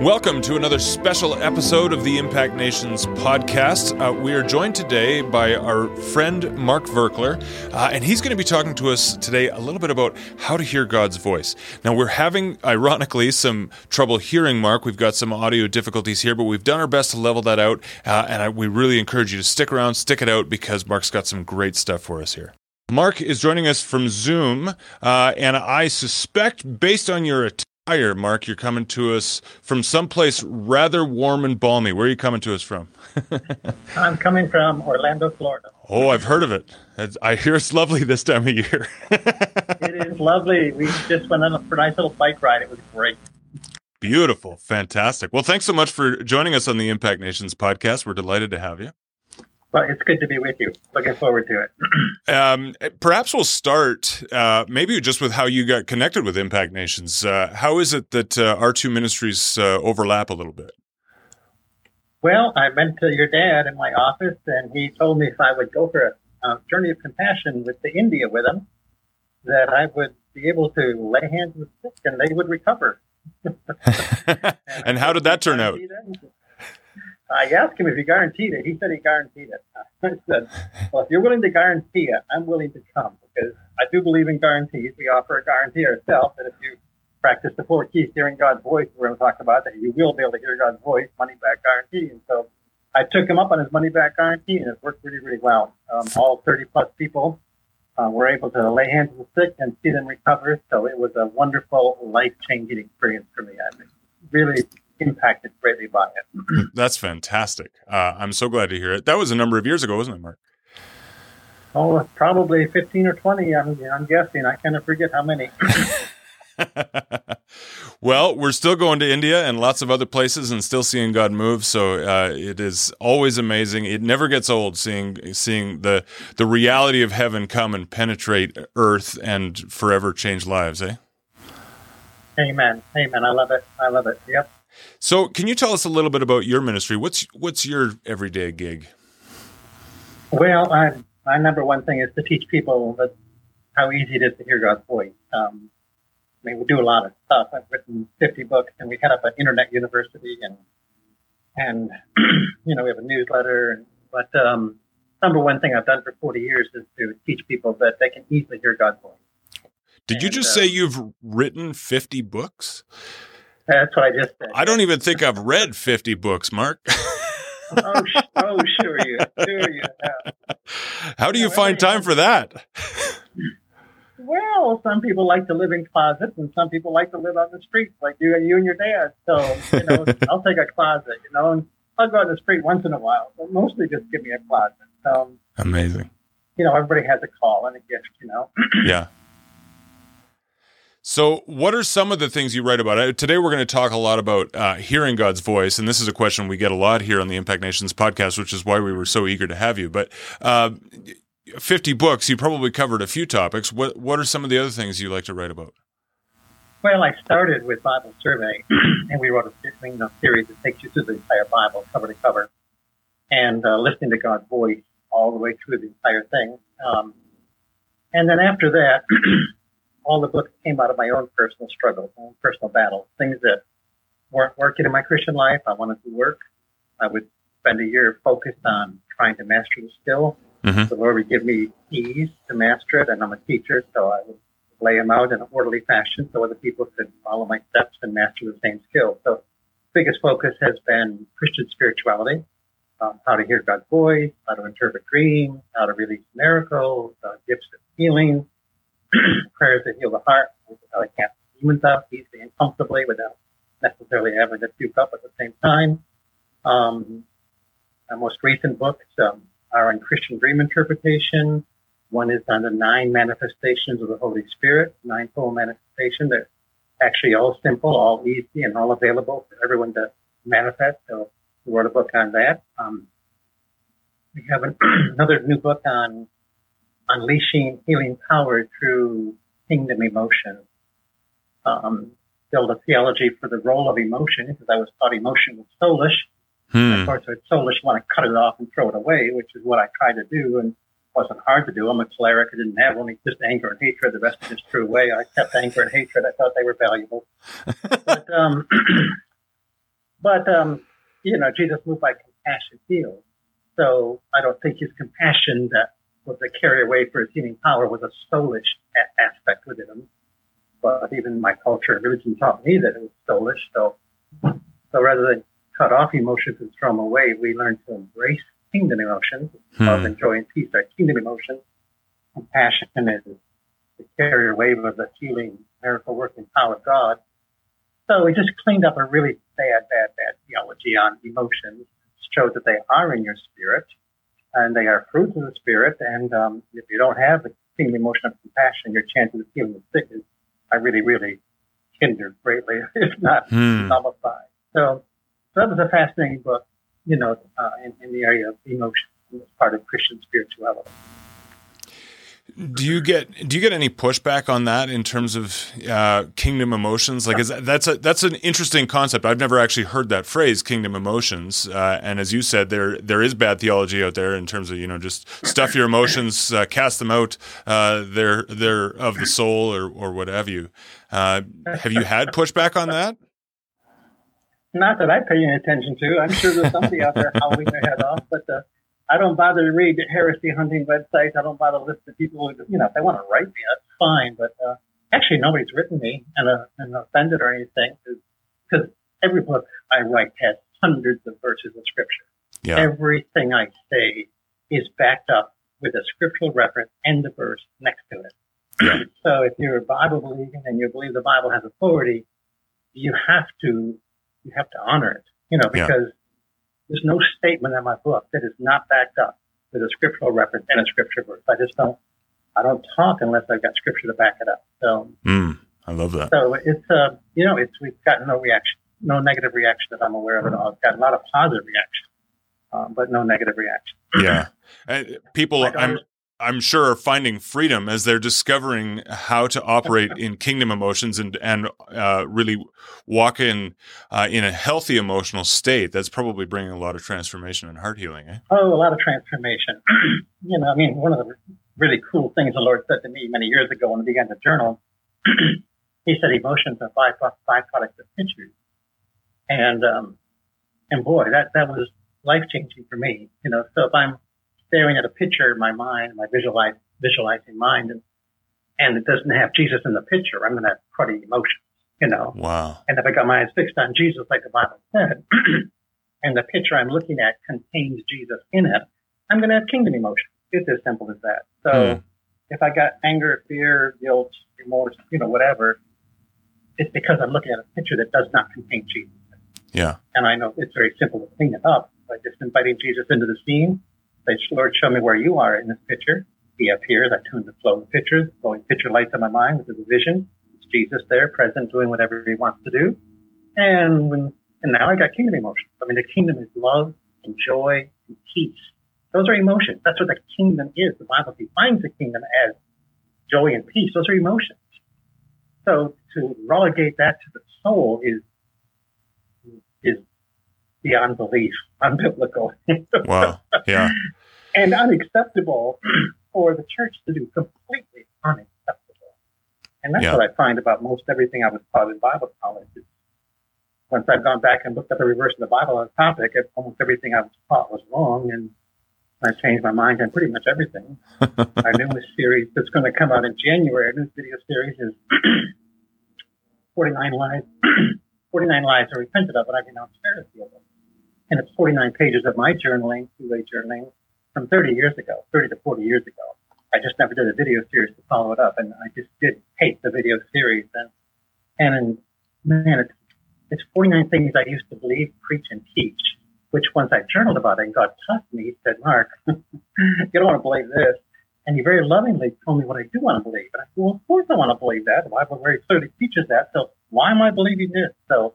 Welcome to another special episode of the Impact Nations podcast. Uh, we are joined today by our friend Mark Virkler, uh, and he's going to be talking to us today a little bit about how to hear God's voice. Now, we're having, ironically, some trouble hearing Mark. We've got some audio difficulties here, but we've done our best to level that out, uh, and I, we really encourage you to stick around, stick it out, because Mark's got some great stuff for us here. Mark is joining us from Zoom, uh, and I suspect, based on your attire, Mark, you're coming to us from someplace rather warm and balmy. Where are you coming to us from? I'm coming from Orlando, Florida. Oh, I've heard of it. I hear it's lovely this time of year. it is lovely. We just went on a nice little bike ride. It was great. Beautiful. Fantastic. Well, thanks so much for joining us on the Impact Nations podcast. We're delighted to have you. Well, it's good to be with you. Looking forward to it. um, perhaps we'll start uh, maybe just with how you got connected with Impact Nations. Uh, how is it that uh, our two ministries uh, overlap a little bit? Well, I went to your dad in my office, and he told me if I would go for a, a journey of compassion with the India with him, that I would be able to lay hands on the sick and they would recover. and, and how did that turn out? I asked him if he guaranteed it. He said he guaranteed it. I said, well, if you're willing to guarantee it, I'm willing to come because I do believe in guarantees. We offer a guarantee ourselves that if you practice the four keys hearing God's voice, we're going to talk about that you will be able to hear God's voice, money back guarantee. And so I took him up on his money back guarantee and it worked really, really well. Um, all 30 plus people uh, were able to lay hands on the sick and see them recover. So it was a wonderful, life changing experience for me. I really impacted greatly by it. That's fantastic. Uh, I'm so glad to hear it. That was a number of years ago, wasn't it, Mark? Oh, probably 15 or 20. I'm, I'm guessing. I kind of forget how many. well, we're still going to India and lots of other places and still seeing God move. So uh, it is always amazing. It never gets old seeing seeing the the reality of heaven come and penetrate earth and forever change lives. Eh? Amen. Amen. I love it. I love it. Yep. So, can you tell us a little bit about your ministry? What's what's your everyday gig? Well, I, my number one thing is to teach people that how easy it is to hear God's voice. Um, I mean, we do a lot of stuff. I've written 50 books, and we head up an internet university, and and you know we have a newsletter. But um, number one thing I've done for 40 years is to teach people that they can easily hear God's voice. Did and, you just uh, say you've written 50 books? That's what I just said. I don't even think I've read 50 books, Mark. oh, oh, sure you, sure you have. How do you, find time for that? well, some people like to live in closets, and some people like to live on the streets, like you, you and your dad. So, you know, I'll take a closet, you know, and I'll go on the street once in a while, but mostly just give me a closet. Um, Amazing. You know, everybody has a call and a gift, you know. yeah. So, what are some of the things you write about? Today, we're going to talk a lot about uh, hearing God's voice, and this is a question we get a lot here on the Impact Nations podcast, which is why we were so eager to have you. But uh, fifty books, you probably covered a few topics. What What are some of the other things you like to write about? Well, I started with Bible Survey, and we wrote a series that takes you through the entire Bible, cover to cover, and uh, listening to God's voice all the way through the entire thing. Um, and then after that. all the books came out of my own personal struggles, my own personal battles, things that weren't working in my Christian life. I wanted to work. I would spend a year focused on trying to master the skill. Mm-hmm. The Lord would give me ease to master it, and I'm a teacher, so I would lay them out in an orderly fashion so other people could follow my steps and master the same skill. So, biggest focus has been Christian spirituality, um, how to hear God's voice, how to interpret dreams, how to release miracles, uh, gifts of healing, prayers that heal the heart, to cast demons out easily and comfortably without necessarily having to puke up at the same time. Um, our most recent books um, are on Christian dream interpretation. One is on the nine manifestations of the Holy Spirit, ninefold manifestation. They're actually all simple, all easy, and all available for everyone to manifest. So we wrote a book on that. Um, we have an, another new book on unleashing healing power through kingdom emotion. Um, build a theology for the role of emotion because I was taught emotion was soulish. Hmm. Of course, it's soulish, you want to cut it off and throw it away, which is what I tried to do, and wasn't hard to do. I'm a cleric. I didn't have only just anger and hatred. The rest I just threw away. I kept anger and hatred. I thought they were valuable. but um, But, um, you know, Jesus moved by compassion healed. So I don't think his compassion that was a carry away for his healing power was a soulish a- aspect within him. But even my culture and religion taught me that it was soulish. So, so rather than cut off emotions and throw them away, we learn to embrace kingdom emotions. Hmm. Love and joy and peace are kingdom emotions. Compassion is the carrier wave of the healing, miracle working power of God. So we just cleaned up a really bad, bad, bad theology on emotions. Showed that they are in your spirit and they are fruits of the spirit. And um, if you don't have the kingdom emotion of compassion, your chances of healing the sick is are really, really hindered greatly, if not Hmm. nullified. So, so that was a fascinating book, you know, uh, in, in the area of emotion as part of Christian spirituality. Do you get do you get any pushback on that in terms of uh, kingdom emotions? Like, is that, that's a that's an interesting concept. I've never actually heard that phrase, kingdom emotions. Uh, and as you said, there there is bad theology out there in terms of you know just stuff your emotions, uh, cast them out. Uh, they're they're of the soul or or what have you. Uh, have you had pushback on that? Not that I pay any attention to. I'm sure there's somebody out there howling their head off, but uh, I don't bother to read the heresy hunting websites. I don't bother to listen to people who, you know, if they want to write me, that's fine. But uh, actually, nobody's written me and, uh, and offended or anything because every book I write has hundreds of verses of scripture. Yeah. Everything I say is backed up with a scriptural reference and the verse next to it. Yeah. so if you're a Bible believing and you believe the Bible has authority, you have to you have to honor it. You know, Yeah. There's no statement in my book that is not backed up with a scriptural reference and a scripture verse. I just don't I don't talk unless I've got scripture to back it up. So Mm, I love that. so it's uh you know it's we've gotten no reaction, no negative reaction that I'm aware of at all. I've got a lot of positive reaction, um, but no negative reaction. Yeah. And people, Like, I'm I'm sure are finding freedom as they're discovering how to operate in kingdom emotions and and uh, really walk in uh, in a healthy emotional state. That's probably bringing a lot of transformation and heart healing. Eh? Oh, a lot of transformation. you know, I mean, one of the really cool things the Lord said to me many years ago when I began to journal, He said emotions are byproduct byproducts of pictures, and um, and boy, that that was life changing for me. You know, so if I'm staring at a picture in my mind, my visualize visualizing mind, and and it doesn't have Jesus in the picture, I'm going to have cruddy emotions. You know, Wow. and if I got my eyes fixed on Jesus, like the Bible said, and the picture I'm looking at contains Jesus in it, I'm going to have kingdom emotions. It's as simple as that. So Hmm. if I got anger, fear, guilt, remorse, you know, whatever, it's because I'm looking at a picture that does not contain Jesus. Yeah. And I know it's very simple to clean it up by just inviting Jesus into the scene. Lord, show me where you are in this picture. He appears. I tune the flow of pictures, flowing picture lights in my mind, with the vision. It's Jesus there, present, doing whatever he wants to do. And when, and now I got kingdom emotions. I mean, the kingdom is love and joy and peace. Those are emotions. That's what the kingdom is. The Bible defines the kingdom as joy and peace. Those are emotions. So to relegate that to the soul is is beyond belief, unbiblical, Wow. Yeah. And unacceptable for the church to do. Completely unacceptable. And that's Yeah. what I find about most everything I was taught in Bible college. Is once I've gone back and looked up every verse in the Bible on a topic, almost everything I was taught was wrong, and I changed my mind on pretty much everything. our newest series that's going to come out in January, our new video series is 49 lies, 49 lies I repented of, and I renounced heresy of them. And it's 49 pages of my journaling, two-way journaling from 30 years ago, 30 to 40 years ago. I just never did a video series to follow it up, and I just did hate the video series. And, and man, it's, it's 49 things I used to believe, preach, and teach, which once I journaled about it and God taught me, he said, Mark, you don't want to believe this. And he very lovingly told me what I do want to believe. And I said, well, of course I want to believe that. The Bible very clearly teaches that. So why am I believing this? So,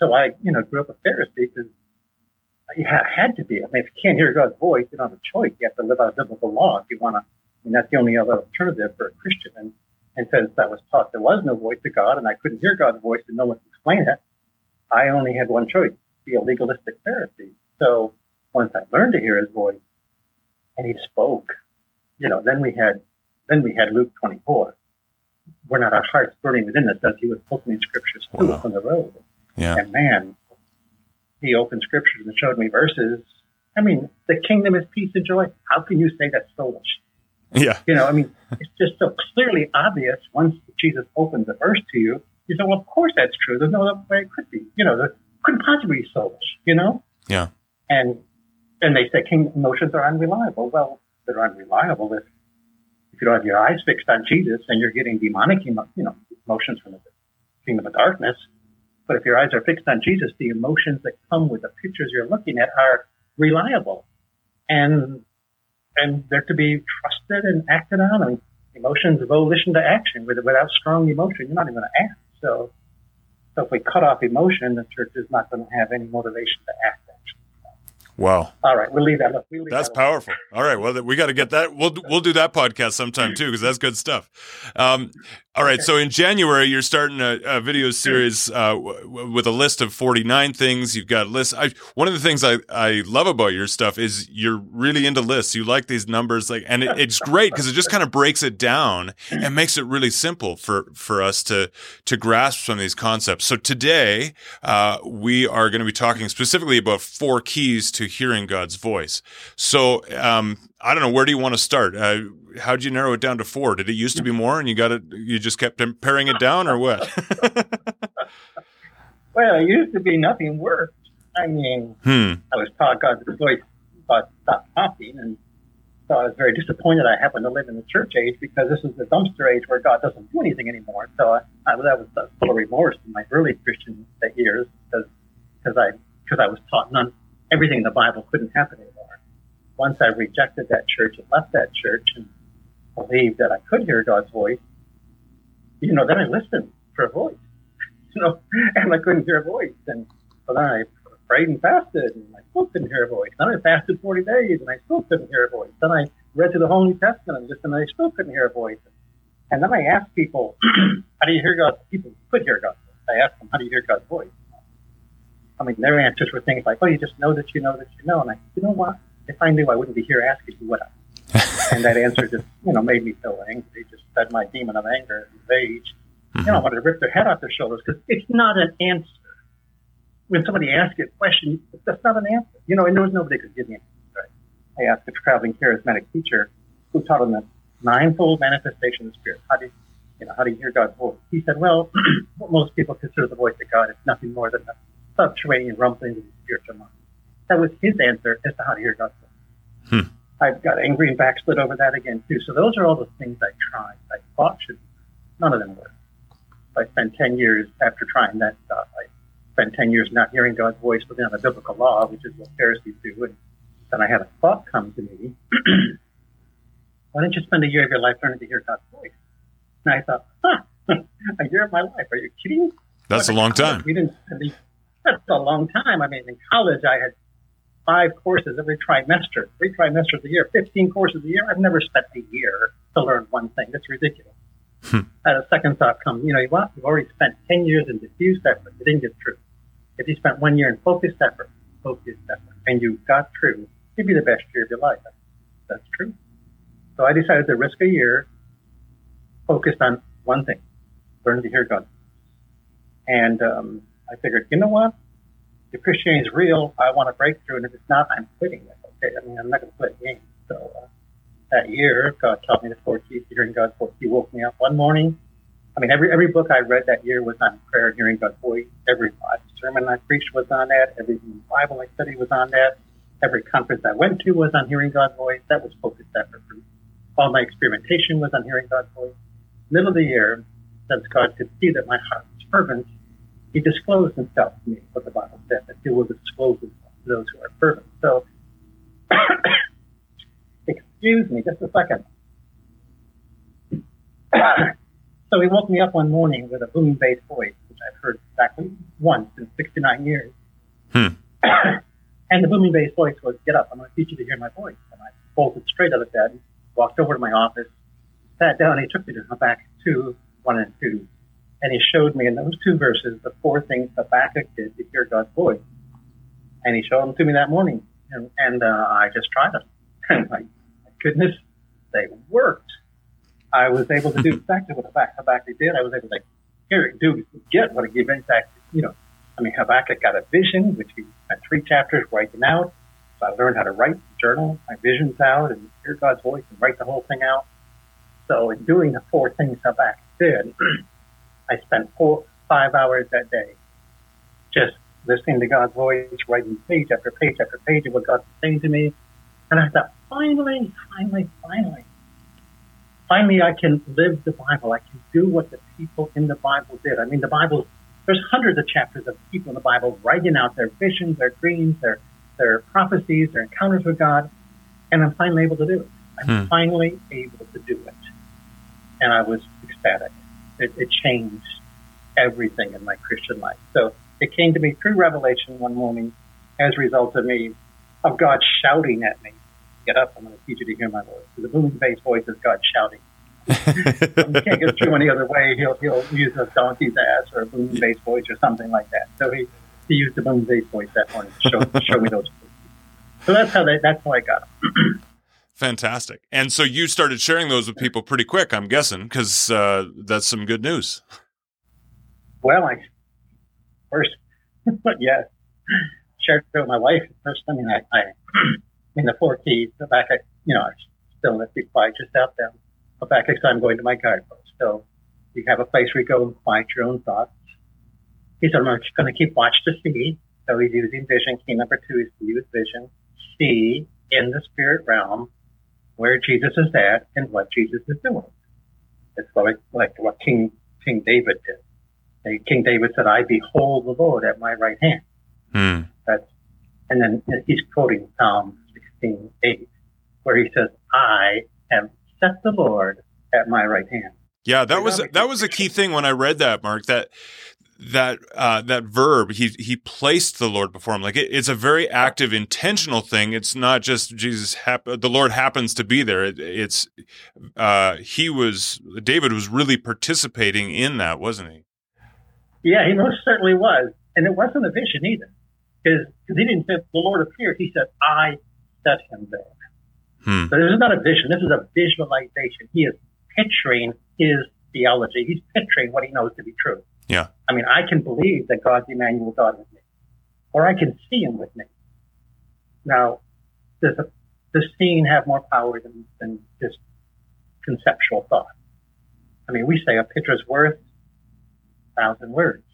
so I, you know, grew up a Pharisee because you ha- had to be. I mean, if you can't hear God's voice, you don't have a choice. You have to live out biblical law if you want to. And that's the only other alternative for a Christian. And, and since I was taught there was no voice to God and I couldn't hear God's voice and no one could explain it, I only had one choice, be a legalistic Pharisee. So once I learned to hear his voice and he spoke, you know, then we had, then we had Luke 24. We're not our hearts burning within us as he was opening scriptures to Wow. us on the road. Yeah. And man, he opened scriptures and showed me verses. I mean, the kingdom is peace and joy. How can you say that's soulish? Yeah. You know, I mean, it's just so clearly obvious once Jesus opens the verse to you. You say, well, of course that's true. There's no other way it could be. You know, there couldn't possibly be soulish, you know? Yeah. And and they say king emotions are unreliable. Well, they're unreliable if if you don't have your eyes fixed on Jesus and you're getting demonic, you know, emotions from the kingdom of darkness. But if your eyes are fixed on Jesus, the emotions that come with the pictures you're looking at are reliable, and and they're to be trusted and acted on. I mean, emotions volition to action. Without strong emotion, you're not even going to act. So, so if we cut off emotion, the church is not going to have any motivation to act. Wow. All right, we'll leave that. We'll leave that's that powerful. All right, well, we got to get that. We'll we'll do that podcast sometime too because that's good stuff. Um, all right, so in January you're starting a, a video series uh, w- with a list of 49 things. You've got lists. I, one of the things I, I love about your stuff is you're really into lists. You like these numbers, like, and it, it's great because it just kind of breaks it down and makes it really simple for for us to to grasp some of these concepts. So today uh, we are going to be talking specifically about four keys to hearing God's voice. So um, I don't know where do you want to start. Uh, how did you narrow it down to four? Did it used to be more, and you got it? You just kept paring it down, or what? well, it used to be nothing worked. I mean, hmm. I was taught God's voice, God stopped talking, and so I was very disappointed. I happened to live in the church age because this is the dumpster age where God doesn't do anything anymore. So I, I that was full of remorse in my early Christian years because because I because I was taught none everything in the Bible couldn't happen anymore. Once I rejected that church and left that church and believed that I could hear God's voice, you know, then I listened for a voice, you know, and I couldn't hear a voice. And so then I prayed and fasted and I still couldn't hear a voice. Then I fasted 40 days and I still couldn't hear a voice. Then I read through the whole New Testament and listened and I still couldn't hear a voice. And then I asked people, how do you hear God's, people could hear God's voice. I asked them, how do you hear God's voice? I mean, their answers were things like, well, you just know that you know that you know. And I you know what? If I knew, I wouldn't be here asking you, would I? and that answer just, you know, made me so angry. Just fed my demon of anger and rage. Mm-hmm. You know, I wanted to rip their head off their shoulders because it's not an answer. When somebody asks you a question, it's that's not an answer. You know, and there was nobody could give me an answer. Right? I asked a traveling charismatic teacher who taught on the ninefold manifestation of the Spirit. How do you, you know, how do you hear God's voice? He said, well, what most people consider the voice of God is nothing more than the subterranean rumbling of the spiritual mind. That was his answer as to how to hear God's voice. Hmm. I've got angry and backslid over that again too. So those are all the things I tried. I thought should none of them worked. I spent ten years after trying that stuff. I spent ten years not hearing God's voice within the biblical law, which is what Pharisees do. And then I had a thought come to me. Why don't you spend a year of your life learning to hear God's voice? And I thought, huh, a year of my life? Are you kidding? That's what a long time. We didn't. That's a long time. I mean, in college, I had five courses every trimester, three trimesters a year, 15 courses a year. I've never spent a year to learn one thing. That's ridiculous. Hmm. a second thought come, you know what? You've already spent 10 years in diffuse effort. You didn't get through. If you spent one year in focused effort, focused effort, and you got through, it'd be the best year of your life. That's true. So I decided to risk a year focused on one thing, learn to hear God. And um, I figured, you know what? if Christianity is real, I want a breakthrough, and if it's not, I'm quitting it. Okay, I mean, I'm not going to play a game. So uh, that year, God taught me the four keys to hearing God's voice. He woke me up one morning. I mean, every every book I read that year was on prayer, hearing God's voice. Every sermon I preached was on that. Every Bible I studied was on that. Every conference I went to was on hearing God's voice. That was focused effort for me. All my experimentation was on hearing God's voice. Middle of the year, since God could see that my heart was fervent, he disclosed himself to me, what the Bible said, that he will disclose himself to those who are fervent. So, excuse me just a second. so he woke me up one morning with a booming bass voice, which I've heard exactly once in 69 years. Hmm. and the booming bass voice was, get up, I'm going to teach you to hear my voice. And I bolted straight out of bed, walked over to my office, sat down, and he took me to Habakkuk 2, 1 and 2 and he showed me in those two verses the four things Habakkuk did to hear God's voice. And he showed them to me that morning. And, and uh, I just tried them. And my, my goodness, they worked. I was able to do exactly what Habakkuk did. I was able to hear it, do, get what he exactly, you know, I mean, Habakkuk got a vision, which he spent three chapters writing out. So I learned how to write, journal my visions out, and hear God's voice and write the whole thing out. So in doing the four things Habakkuk did, I spent four, five hours that day just listening to God's voice, writing page after page after page of what God was saying to me. And I thought, finally, finally, finally, finally I can live the Bible. I can do what the people in the Bible did. I mean, the Bible, there's hundreds of chapters of people in the Bible writing out their visions, their dreams, their, their prophecies, their encounters with God. And I'm finally able to do it. I'm hmm. finally able to do it. And I was ecstatic. It, it changed everything in my Christian life. So it came to me through revelation one morning as a result of me, of God shouting at me, get up, I'm going to teach you to hear my voice. The booming bass voice is God shouting. you can't get through any other way. He'll, he'll use a donkey's ass or a booming bass voice or something like that. So he, he used the booming bass voice that morning to show, show me those. Voices. So that's how they, that's how I got them. Fantastic. And so you started sharing those with people pretty quick, I'm guessing, because uh, that's some good news. Well, I first, but yes, shared it with my wife first. I mean, I, I in the four keys, the back, I, you know, I still let be quiet just out there. But back next time going to my post. So you have a place where you go and quiet your own thoughts. He said, I'm just going to keep watch to see. So he's using vision. Key number two is to use vision. See in the spirit realm where Jesus is at and what Jesus is doing. It's like, like what King, King David did. King David said, I behold the Lord at my right hand. Hmm. That's, and then he's quoting Psalm 16, 8, where he says, I have set the Lord at my right hand. Yeah, that was that was a key thing when I read that, Mark. That that uh, that verb he he placed the Lord before him. Like it, it's a very active, intentional thing. It's not just Jesus. Hap- the Lord happens to be there. It, it's uh, he was David was really participating in that, wasn't he? Yeah, he most certainly was, and it wasn't a vision either, because he didn't say the Lord appeared. He said, "I set him there." Hmm. So this is not a vision. This is a visualization. He is picturing his theology. He's picturing what he knows to be true. Yeah. I mean, I can believe that God's Emmanuel God with me, or I can see him with me. Now, does the, does seeing have more power than, than just conceptual thought? I mean, we say a picture's worth a thousand words.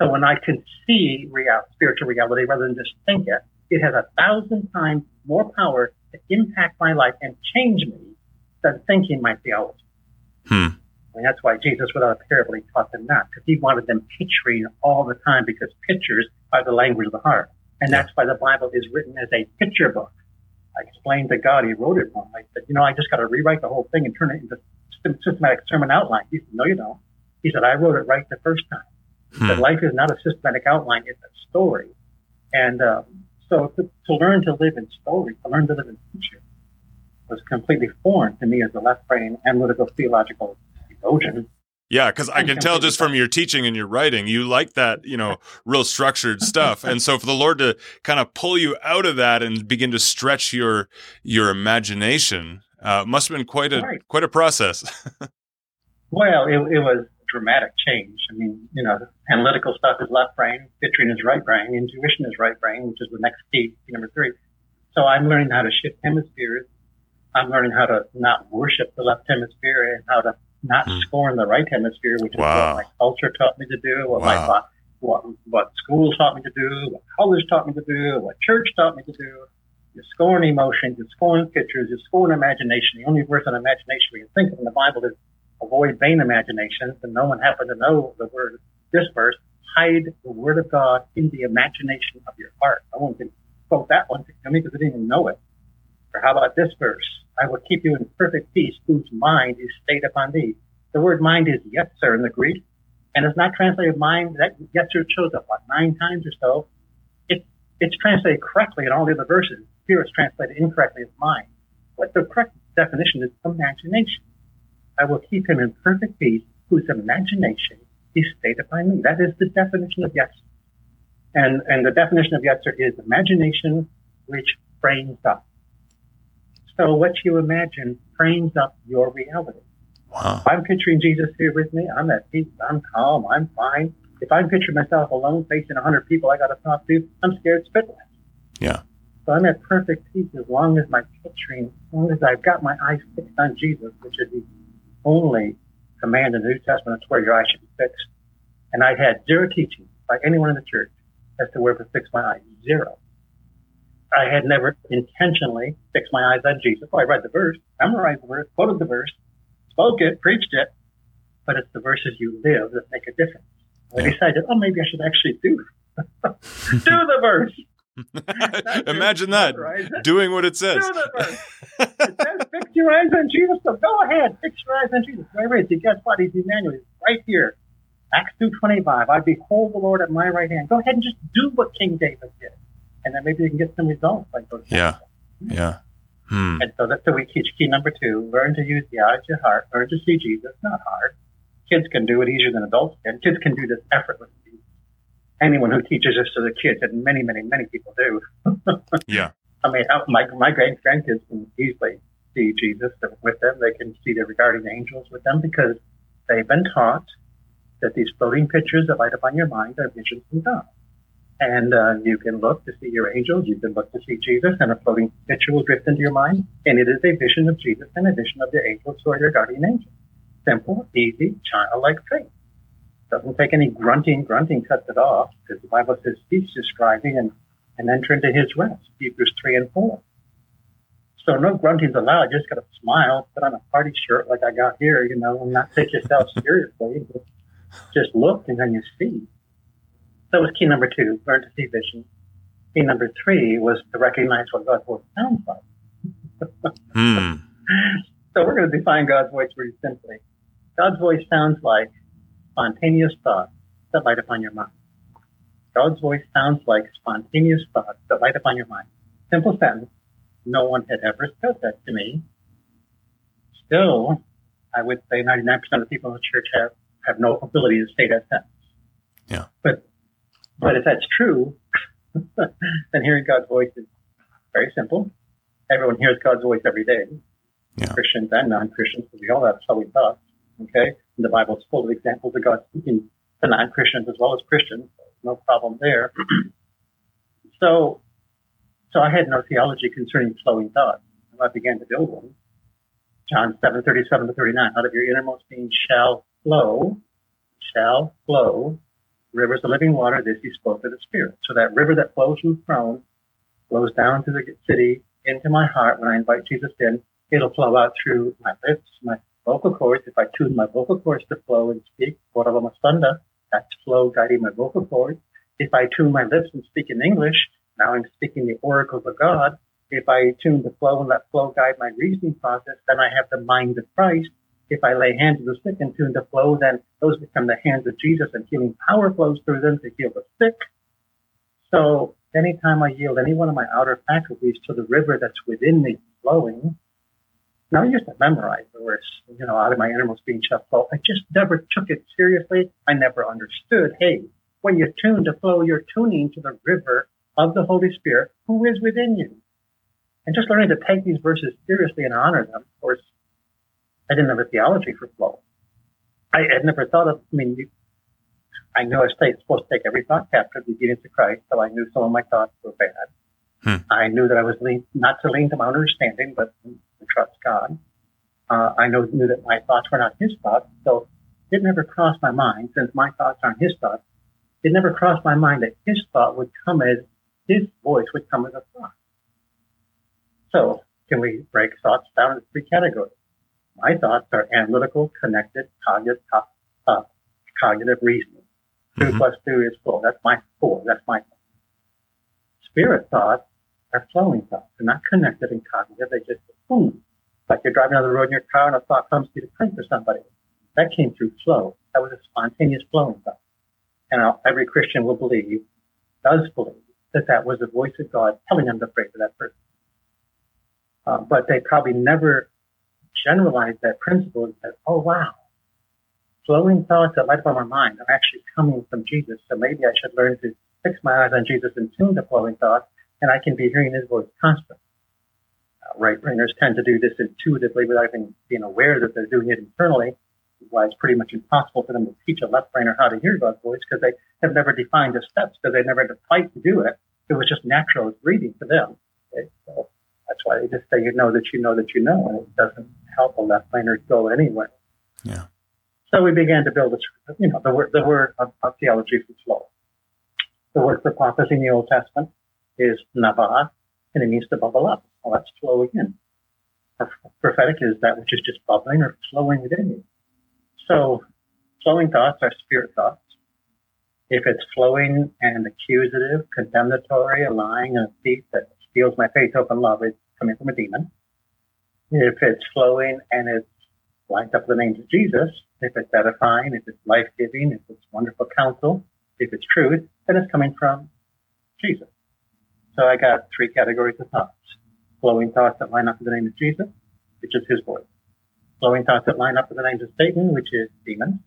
So when I can see real, spiritual reality rather than just think it, it has a thousand times more power to impact my life and change me than thinking my theology. Hmm. And that's why Jesus, without a parable, he taught them not, because he wanted them picturing all the time, because pictures are the language of the heart. And that's why the Bible is written as a picture book. I explained to God, he wrote it wrong. I said, you know, I just got to rewrite the whole thing and turn it into a systematic sermon outline. He said, no, you don't. He said, I wrote it right the first time. He hmm. said, life is not a systematic outline, it's a story. And um, so to, to learn to live in story, to learn to live in picture, was completely foreign to me as a left brain analytical theological Yeah, because I can tell just from your teaching and your writing, you like that, you know, real structured stuff. And so for the Lord to kind of pull you out of that and begin to stretch your your imagination, uh, must have been quite a right. quite a process. well, it, it was dramatic change. I mean, you know, analytical stuff is left brain, picturing is right brain, intuition is right brain, which is the next key, number three. So I'm learning how to shift hemispheres. I'm learning how to not worship the left hemisphere and how to not hmm. scorn the right hemisphere, which is what my culture taught me to do, what wow. my what what schools taught me to do, what college taught me to do, what church taught me to do. You scorn emotions, you scorn pictures, you scorn imagination. The only verse on imagination we can think of in the Bible is avoid vain imaginations, and no one happened to know the word this verse. Hide the word of God in the imagination of your heart. No one can quote that one to me because they didn't even know it. Or how about this verse? I will keep you in perfect peace, whose mind is stayed upon thee. The word mind is yetzer in the Greek, and it's not translated mind. That yetzer shows up what nine times or so. It, it's translated correctly in all the other verses. Here it's translated incorrectly as mind. But the correct definition is imagination. I will keep him in perfect peace, whose imagination is stayed upon me. That is the definition of yetzer. And, and the definition of yetzer is imagination which frames up. So what you imagine frames up your reality. Wow. I'm picturing Jesus here with me. I'm at peace. I'm calm. I'm fine. If I'm picturing myself alone facing a hundred people I got to talk to, I'm scared spitless. Yeah. So I'm at perfect peace as long as my picturing, as long as I've got my eyes fixed on Jesus, which is the only command in the New Testament. That's where your eyes should be fixed. And I've had zero teaching by anyone in the church as to where to fix my eyes. Zero. I had never intentionally fixed my eyes on Jesus. I read the verse, memorized the verse, quoted the verse, spoke it, preached it, but it's the verses you live that make a difference. I yeah. decided, oh, maybe I should actually do do the verse. Imagine that doing what it says. Do the verse. it says, "Fix your eyes on Jesus." So go ahead, fix your eyes on Jesus. He? Guess what? He's Emmanuel. He's right here. Acts two twenty five. I behold the Lord at my right hand. Go ahead and just do what King David did and then maybe you can get some results like those. Yeah, yeah. Hmm. And so that's what we teach. Key number two: learn to use the eyes of your heart. Learn to see Jesus. Not hard. Kids can do it easier than adults can. Kids can do this effortlessly. Anyone who teaches this to the kids, and many, many, many people do. yeah. I mean, my my great grandkids can easily see Jesus with them. They can see the regarding angels with them because they've been taught that these floating pictures that light up on your mind are visions from God. And uh, you can look to see your angels. You can look to see Jesus, and a floating picture will drift into your mind. And it is a vision of Jesus and a vision of the angels who are your guardian angels. Simple, easy, childlike faith. Doesn't take any grunting. Grunting cuts it off because the Bible says cease describing and, and enter into his rest. Hebrews 3 and 4. So no grunting's allowed. You just got to smile, put on a party shirt like I got here, you know, and not take yourself seriously. Just look and then you see. That was key number two, learn to see vision. Key number three was to recognize what God's voice sounds like. hmm. So we're going to define God's voice very simply. God's voice sounds like spontaneous thoughts that light upon your mind. God's voice sounds like spontaneous thoughts that light upon your mind. Simple sentence. No one had ever said that to me. Still, I would say 99% of the people in the church have, have no ability to say that sentence. Yeah. But but if that's true, then hearing God's voice is very simple. Everyone hears God's voice every day. Yeah. Christians and non-Christians, because we all have we thoughts. Okay, and the Bible is full of examples of God speaking to non-Christians as well as Christians. So no problem there. so, so I had no theology concerning flowing thoughts. And I began to build one. John seven thirty seven to thirty nine. Out of your innermost being shall flow, shall flow rivers of living water, this he spoke of the Spirit. So that river that flows from the throne flows down to the city into my heart when I invite Jesus in. It'll flow out through my lips, my vocal cords. If I tune my vocal cords to flow and speak, Masunda, that's flow guiding my vocal cords. If I tune my lips and speak in English, now I'm speaking the oracles of God. If I tune the flow and let flow guide my reasoning process, then I have the mind of Christ if I lay hands on the sick and tune the flow, then those become the hands of Jesus and healing power flows through them to heal the sick. So anytime I yield any one of my outer faculties to the river that's within me flowing, now I used to memorize the verse, you know, out of my innermost being shall flow. I just never took it seriously. I never understood, hey, when you tune to flow, you're tuning to the river of the Holy Spirit who is within you. And just learning to take these verses seriously and honor them. Of course, I didn't have a theology for flow. I had never thought of, I mean, you, I knew I was supposed to take every thought captive, to Christ, so I knew some of my thoughts were bad. Hmm. I knew that I was lean, not to lean to my own understanding, but to trust God. Uh, I know, knew that my thoughts were not his thoughts, so it never crossed my mind, since my thoughts aren't his thoughts, it never crossed my mind that his thought would come as, his voice would come as a thought. So, can we break thoughts down into three categories? My thoughts are analytical, connected, cognitive, uh, cognitive reasoning. Mm-hmm. Two plus two is four. That's my four. That's my thought. Spirit thoughts are flowing thoughts. They're not connected and cognitive. They just boom. Like you're driving on the road in your car and a thought comes to you to pray for somebody. That came through flow. That was a spontaneous flowing thought. And every Christian will believe, does believe, that that was the voice of God telling them to pray for that person. Uh, but they probably never generalize that principle and say, oh, wow, flowing thoughts that light up on my mind are actually coming from Jesus. So maybe I should learn to fix my eyes on Jesus and tune the flowing thoughts, and I can be hearing his voice constantly. Uh, right brainers tend to do this intuitively without even being aware that they're doing it internally. why it's pretty much impossible for them to teach a left brainer how to hear God's voice because they have never defined the steps because they never had to fight to do it. It was just natural reading for them. Okay? So that's why they just say you know that you know that you know, and it doesn't help a left brainer go anywhere. Yeah. So we began to build a, you know, the word, the word of, of theology for flow. The word for prophecy in the Old Testament is nabah, and it means to bubble up. Well, that's flow again. Prophetic is that which is just bubbling or flowing within you. So flowing thoughts are spirit thoughts. If it's flowing and accusative, condemnatory, lying, and a thief that steals my faith, hope, and love, it's coming from a demon. If it's flowing and it's lined up with the names of Jesus, if it's edifying, if it's life giving, if it's wonderful counsel, if it's truth, then it's coming from Jesus. So I got three categories of thoughts. Flowing thoughts that line up with the name of Jesus, which is his voice. Flowing thoughts that line up with the names of Satan, which is demons.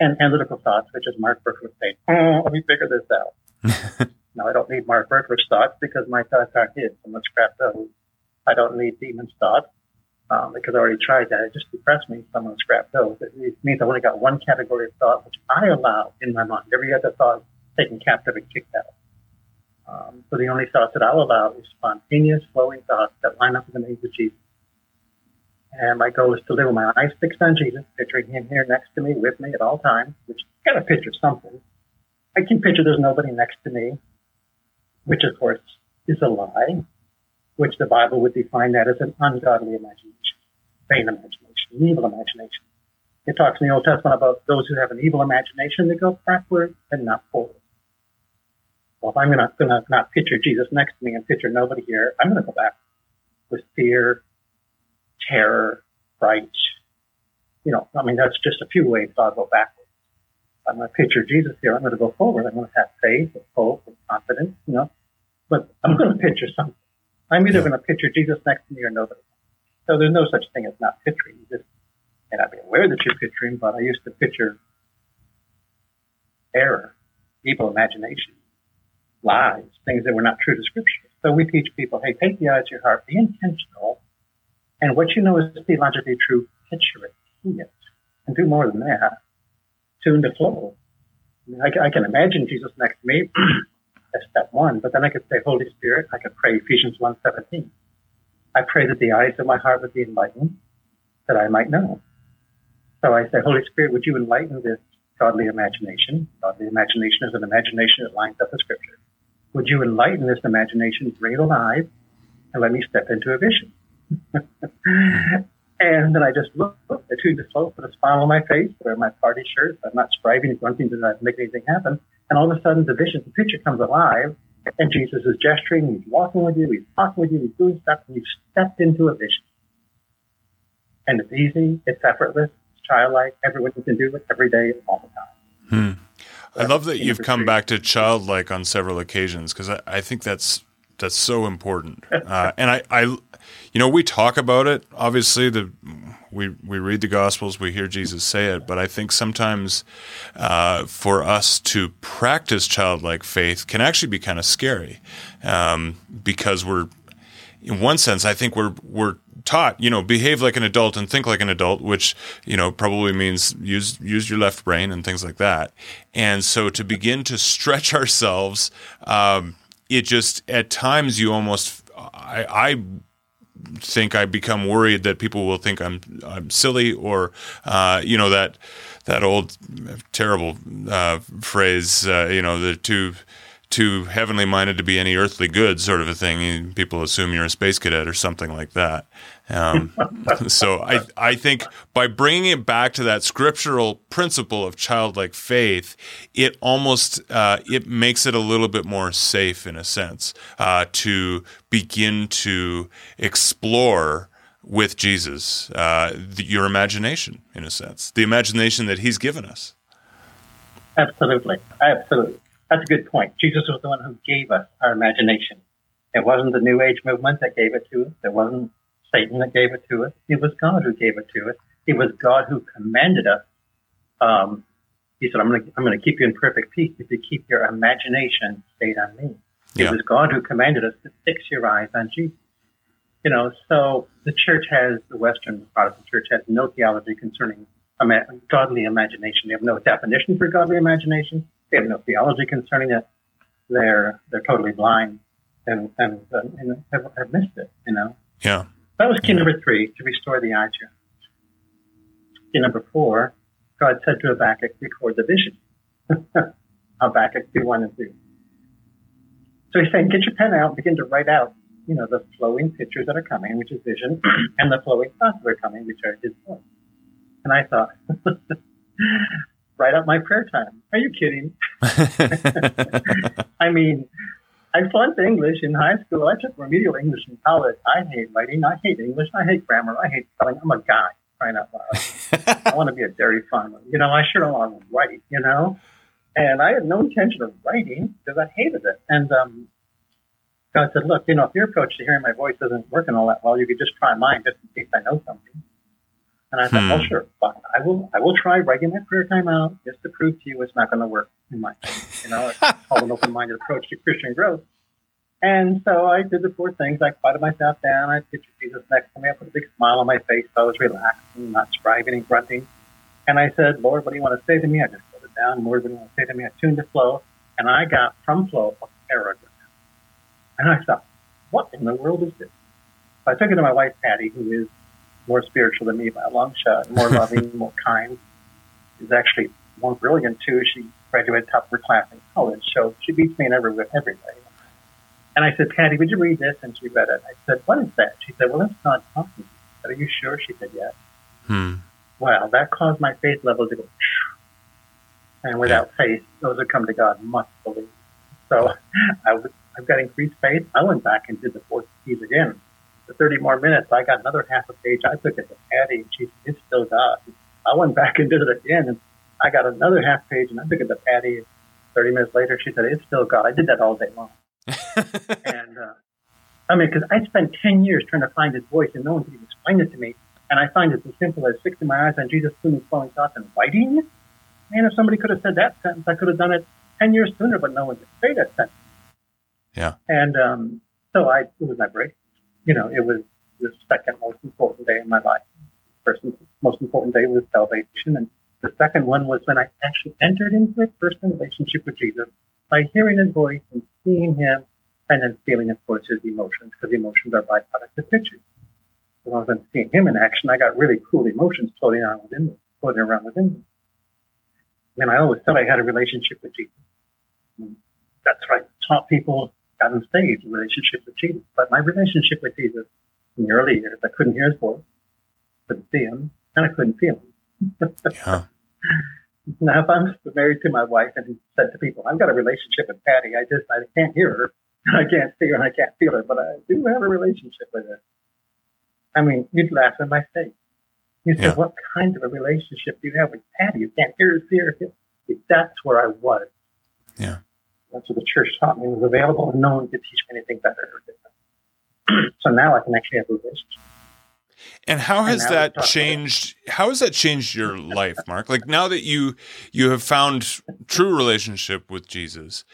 And analytical thoughts, which is Mark Virkler would say, oh, hmm, let me figure this out. now I don't need Mark Virkler's thoughts because my thoughts aren't his. So let's scrap those. I don't need demons' thoughts um, because I already tried that. It just depressed me. I'm going to scrap those. It means I've only got one category of thought, which I allow in my mind. Every other thought is taken captive and kicked out. Um, so the only thoughts that I'll allow is spontaneous, flowing thoughts that line up with the names of Jesus. And my goal is to live with my eyes fixed on Jesus, picturing him here next to me, with me at all times, which got to picture something. I can picture there's nobody next to me, which of course is a lie, which the Bible would define that as an ungodly imagination, vain imagination, evil imagination. It talks in the Old Testament about those who have an evil imagination, they go backward and not forward. Well, if I'm going to not picture Jesus next to me and picture nobody here, I'm going to go back with fear, terror, fright. You know, I mean, that's just a few ways I'll go backwards. I'm going to picture Jesus here. I'm going to go forward. I'm going to have faith and hope and confidence, you know, but I'm going to picture something. I'm either yeah. going to picture Jesus next to me or nobody. So there's no such thing as not picturing. You just may not be aware that you're picturing, but I used to picture error, evil imagination, lies, things that were not true to Scripture. So we teach people, hey, take the eyes of your heart, be intentional, and what you know is theologically true, picture it, see it, and do more than that. Tune the flow. I, mean, I, I can imagine Jesus next to me as step one, but then I could say, Holy Spirit, I could pray Ephesians 1.17. I pray that the eyes of my heart would be enlightened, that I might know. So I say, Holy Spirit, would you enlighten this godly imagination? Godly imagination is an imagination that lines up with Scripture. Would you enlighten this imagination, it alive, and let me step into a vision? and then I just look, I tune the flow, put a smile on my face, wear my party shirt. I'm not striving and grunting to make anything happen. And all of a sudden, the vision, the picture comes alive, and Jesus is gesturing, he's walking with you, he's talking with you, he's doing stuff, and you've stepped into a vision. And it's easy, it's effortless, it's childlike, everyone can do it every day, all the time. Hmm. I love that you've come back to childlike on several occasions because I, I think that's that's so important. Uh, and I, I, you know, we talk about it. Obviously, the we we read the Gospels, we hear Jesus say it, but I think sometimes uh, for us to practice childlike faith can actually be kind of scary um, because we're, in one sense, I think we're we're taught, you know, behave like an adult and think like an adult, which you know probably means use use your left brain and things like that. And so to begin to stretch ourselves. Um, it just at times you almost I, I think I become worried that people will think I'm I'm silly or uh, you know that that old terrible uh, phrase uh, you know the too too heavenly minded to be any earthly good sort of a thing. People assume you're a space cadet or something like that. Um, so I, I think by bringing it back to that scriptural principle of childlike faith, it almost uh, it makes it a little bit more safe in a sense uh, to begin to explore with Jesus uh, the, your imagination in a sense, the imagination that He's given us. Absolutely, absolutely. That's a good point. Jesus was the one who gave us our imagination. It wasn't the New Age movement that gave it to us. It wasn't Satan that gave it to us. It was God who gave it to us. It was God who commanded us. Um, he said, I'm going to, I'm going to keep you in perfect peace if you keep your imagination stayed on me. Yeah. It was God who commanded us to fix your eyes on Jesus. You know, so the church has, the Western Protestant church has no theology concerning a godly imagination. They have no definition for godly imagination. They have no theology concerning it. They're they're totally blind and and, and have, have missed it. You know. Yeah. That was key yeah. number three to restore the eye Key number four, God said to Habakkuk, record the vision. Habakkuk 2, 1 and 2. So he's saying, get your pen out, begin to write out, you know, the flowing pictures that are coming, which is vision, and the flowing thoughts that are coming, which are his voice. And I thought, write out my prayer time. Are you kidding? I mean, I flunked English in high school. I took remedial English in college. I hate writing. I hate English. I hate grammar. I hate spelling. I'm a guy crying out loud. I want to be a dairy farmer. You know, I sure don't want to write, you know? And I had no intention of writing because I hated it. And um, God said, look, you know, if your approach to hearing my voice isn't working all that well, you could just try mine just in case I know something. And I thought, hmm. well, sure, fine. I will, I will try writing my prayer time out just to prove to you it's not going to work in my. You know, it's called an open-minded approach to Christian growth. And so I did the four things. I quieted myself down. I pictured Jesus next to me. I put a big smile on my face. So I was relaxed and not striving and grunting. And I said, Lord, what do you want to say to me? I just put it down. Lord, what do you want to say to me? I tuned the flow. And I got from flow a paragraph. And I thought, what in the world is this? So I took it to my wife, Patty, who is more spiritual than me by a long shot, more loving, more kind. She's actually more brilliant, too. She graduated top of her class in college, so she beats me in every, every way. And I said, Patty, would you read this? And she read it. I said, what is that? She said, well, that's God talking. I said, are you sure? She said, yes. Hmm. Well, that caused my faith level to go, and without yeah. faith, those who come to God must believe. So I was, I've got increased faith. I went back and did the fourth keys again. For 30 more minutes, I got another half a page. I took it to Patty, and she said, it's still God. I went back and did it again, and I got another half page, and I took it to Patty. 30 minutes later, she said, it's still God. I did that all day long. and uh, I mean, because I spent 10 years trying to find his voice and no one could even explain it to me. And I find it as simple as fixing my eyes on Jesus, soon flowing thoughts, and writing. Man, if somebody could have said that sentence, I could have done it 10 years sooner, but no one could say that sentence. Yeah. And um, so I, it was my break. You know, it was the second most important day in my life. First most important day was salvation. And the second one was when I actually entered into a personal relationship with Jesus by hearing his voice and seeing him and then feeling, of course, his emotions, because emotions are byproducts of pictures. So long as I'm seeing him in action, I got really cool emotions floating around within me, floating around within me. And I always thought I had a relationship with Jesus. And that's right. Taught people, got on stage, a relationship with Jesus. But my relationship with Jesus in the early years, I couldn't hear his voice, couldn't see him, and I couldn't feel him. yeah. Now, if I'm married to my wife and said to people, I've got a relationship with Patty, I just, I can't hear her, I can't see her, and I can't feel her, but I do have a relationship with her. I mean, you'd laugh in my face. You said, yeah. what kind of a relationship do you have with Patty? You can't hear her, see her. That's where I was. Yeah. That's what the church taught me was available, and no one could teach me anything better or different. so now I can actually have a relationship. And how has and that changed? How has that changed your life, Mark? Like now that you you have found true relationship with Jesus,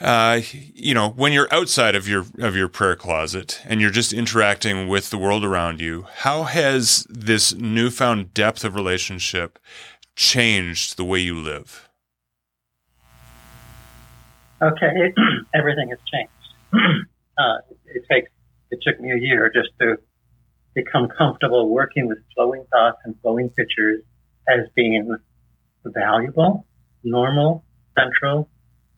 uh, you know, when you're outside of your of your prayer closet and you're just interacting with the world around you, how has this newfound depth of relationship changed the way you live? Okay, everything has changed. Uh, it takes it took me a year just to become comfortable working with flowing thoughts and flowing pictures as being valuable, normal, central,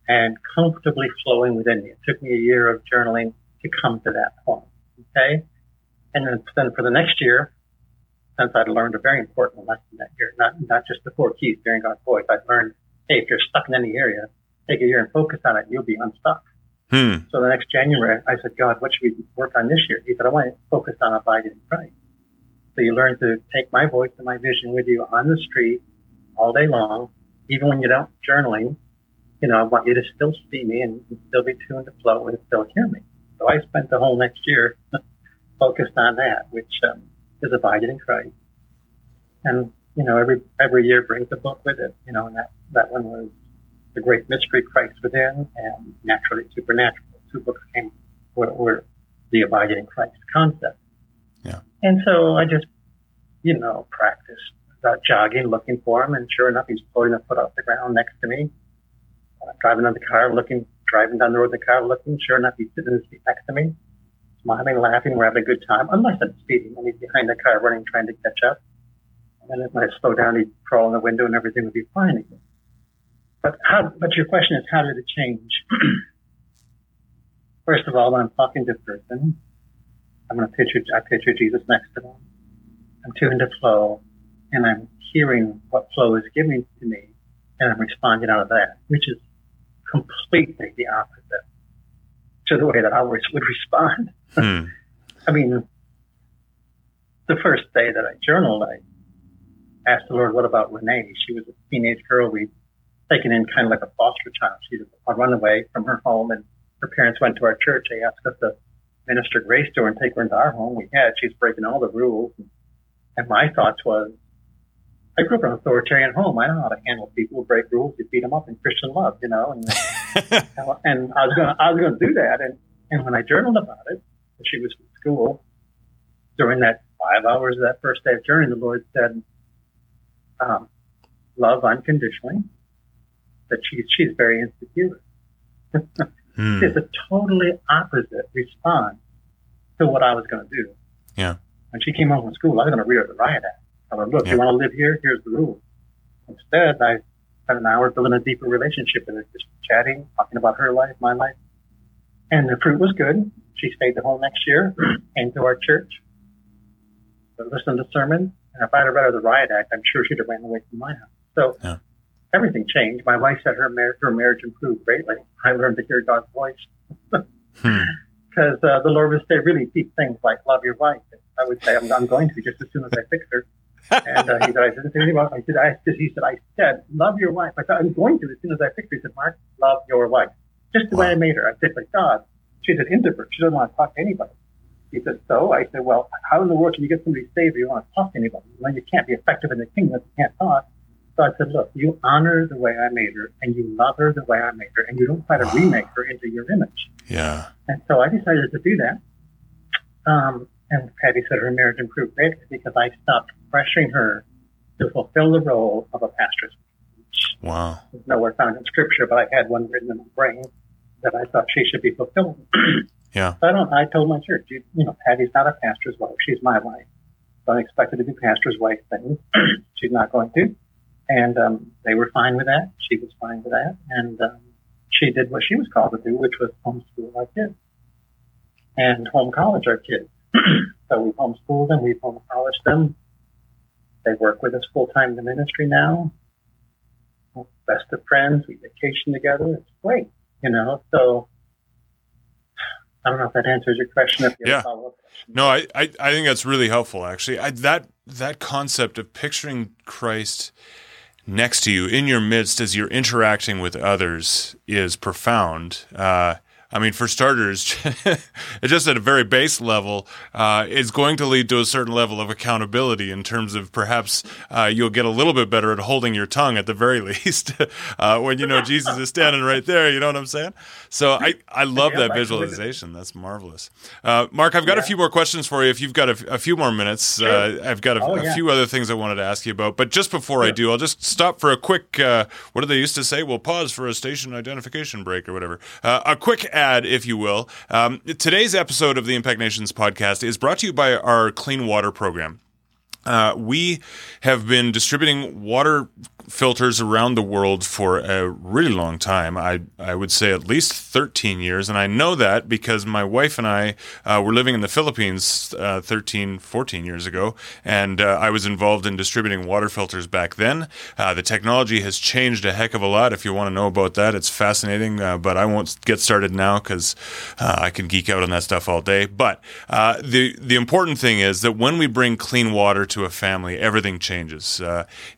and comfortably flowing within me. It took me a year of journaling to come to that point. Okay. And then, then for the next year, since I'd learned a very important lesson that year, not, not just the four keys hearing God's voice, I'd learned, hey, if you're stuck in any area, take a year and focus on it, you'll be unstuck. Hmm. So the next January, I said, God, what should we work on this year? He said, I want to focus on abiding in Christ. So you learn to take my voice and my vision with you on the street all day long, even when you don't journaling. You know, I want you to still see me and still be tuned to flow and still hear me. So I spent the whole next year focused on that, which um, is abiding in Christ. And you know, every every year brings a book with it. You know, and that that one was the great mystery Christ within and naturally supernatural. Two books came were, were the abiding in Christ concept. Yeah. And so I just, you know, practiced uh, jogging, looking for him, and sure enough, he's pulling a foot off the ground next to me. Uh, driving on the car, looking, driving down the road in the car, looking. Sure enough, he's sitting in the seat next to me, smiling, laughing. We're having a good time, unless I'm speeding and he's behind the car, running, trying to catch up. And then when I slow down, he'd crawl in the window, and everything would be fine again. But how? But your question is, how did it change? First of all, when I'm talking to a person, I'm going to picture, I picture Jesus next to them. I'm tuned to flow and I'm hearing what flow is giving to me and I'm responding out of that, which is completely the opposite to the way that I would respond. Hmm. I mean, the first day that I journaled, I asked the Lord, what about Renee? She was a teenage girl we'd taken in kind of like a foster child. She's a runaway from her home and her parents went to our church. They asked us to minister grace to her and take her into our home. We had. She's breaking all the rules. And my thoughts was, I grew up in an authoritarian home. I know how to handle people who break rules. You beat them up in Christian love, you know. And, and I was going, I was going to do that. And and when I journaled about it, she was in school during that five hours of that first day of journey. The Lord said, um, "Love unconditionally." That she's she's very insecure. Hmm. It's a totally opposite response to what I was going to do. Yeah. When she came home from school, I was going to read her the riot act. I said, look, yeah. you want to live here? Here's the rules. Instead, I spent an hour building a deeper relationship with her, just chatting, talking about her life, my life. And the fruit was good. She stayed the whole next year, came to our church, listened to sermons. And if I had read her the riot act, I'm sure she'd have ran away from my house. So yeah everything changed. My wife said her, mar- her marriage improved greatly. I learned to hear God's voice. Because hmm. uh, the Lord would say really deep things like love your wife. And I would say I'm, I'm going to just as soon as I fix her. and uh, he said, I didn't say anything about. I said, I, he said, I said, love your wife. I thought I'm going to as soon as I fix her. He said, Mark, love your wife. Just the wow. way I made her. I said, like God. She's an introvert. She doesn't want to talk to anybody. He said, so? I said, well, how in the world can you get somebody saved if you don't want to talk to anybody? Well, you can't be effective in the kingdom if you can't talk. So I said, look, you honor the way I made her and you love her the way I made her and you don't try to remake her into your image. Yeah. And so I decided to do that. Um, and Patty said her marriage improved greatly because I stopped pressuring her to fulfill the role of a pastor's. wife. Wow. It's nowhere found in scripture, but I had one written in my brain that I thought she should be fulfilling. yeah. So I don't, I told my church, you, you know, Patty's not a pastor's wife. She's my wife. Don't expect her to do pastor's wife things. She's not going to. And um, they were fine with that. She was fine with that. And um, she did what she was called to do, which was homeschool our kids and home college our kids. so we homeschooled them, we've home colleged them. They work with us full time in the ministry now. Best of friends, we vacation together. It's great, you know. So I don't know if that answers your question. If you yeah. No, I, I, I think that's really helpful. Actually, I, that that concept of picturing Christ next to you in your midst as you're interacting with others is profound. Uh, I mean, for starters, just at a very base level, uh, is going to lead to a certain level of accountability in terms of perhaps uh, you'll get a little bit better at holding your tongue at the very least uh, when you know Jesus is standing right there. You know what I'm saying? So I, I love yeah, that visualization. That's marvelous. Uh, Mark, I've got yeah. a few more questions for you. If you've got a, a few more minutes, uh, sure. I've got a, oh, yeah. a, few other things I wanted to ask you about. But just before sure. I do, I'll just stop for a quick, uh, what do they used to say? We'll pause for a station identification break or whatever. a quick ad, if you will. Um, today's episode of the Impact Nations podcast is brought to you by our Clean Water program. Uh, we have been distributing water filters around the world for a really long time. I, I would say at least 13 years. And I know that because my wife and I uh, were living in the Philippines uh, 13, 14 years ago. And uh, I was involved in distributing water filters back then. Uh, the technology has changed a heck of a lot. If you want to know about that, it's fascinating. Uh, but I won't get started now because uh, I can geek out on that stuff all day. But the, the important thing is that when we bring clean water to a family, everything changes.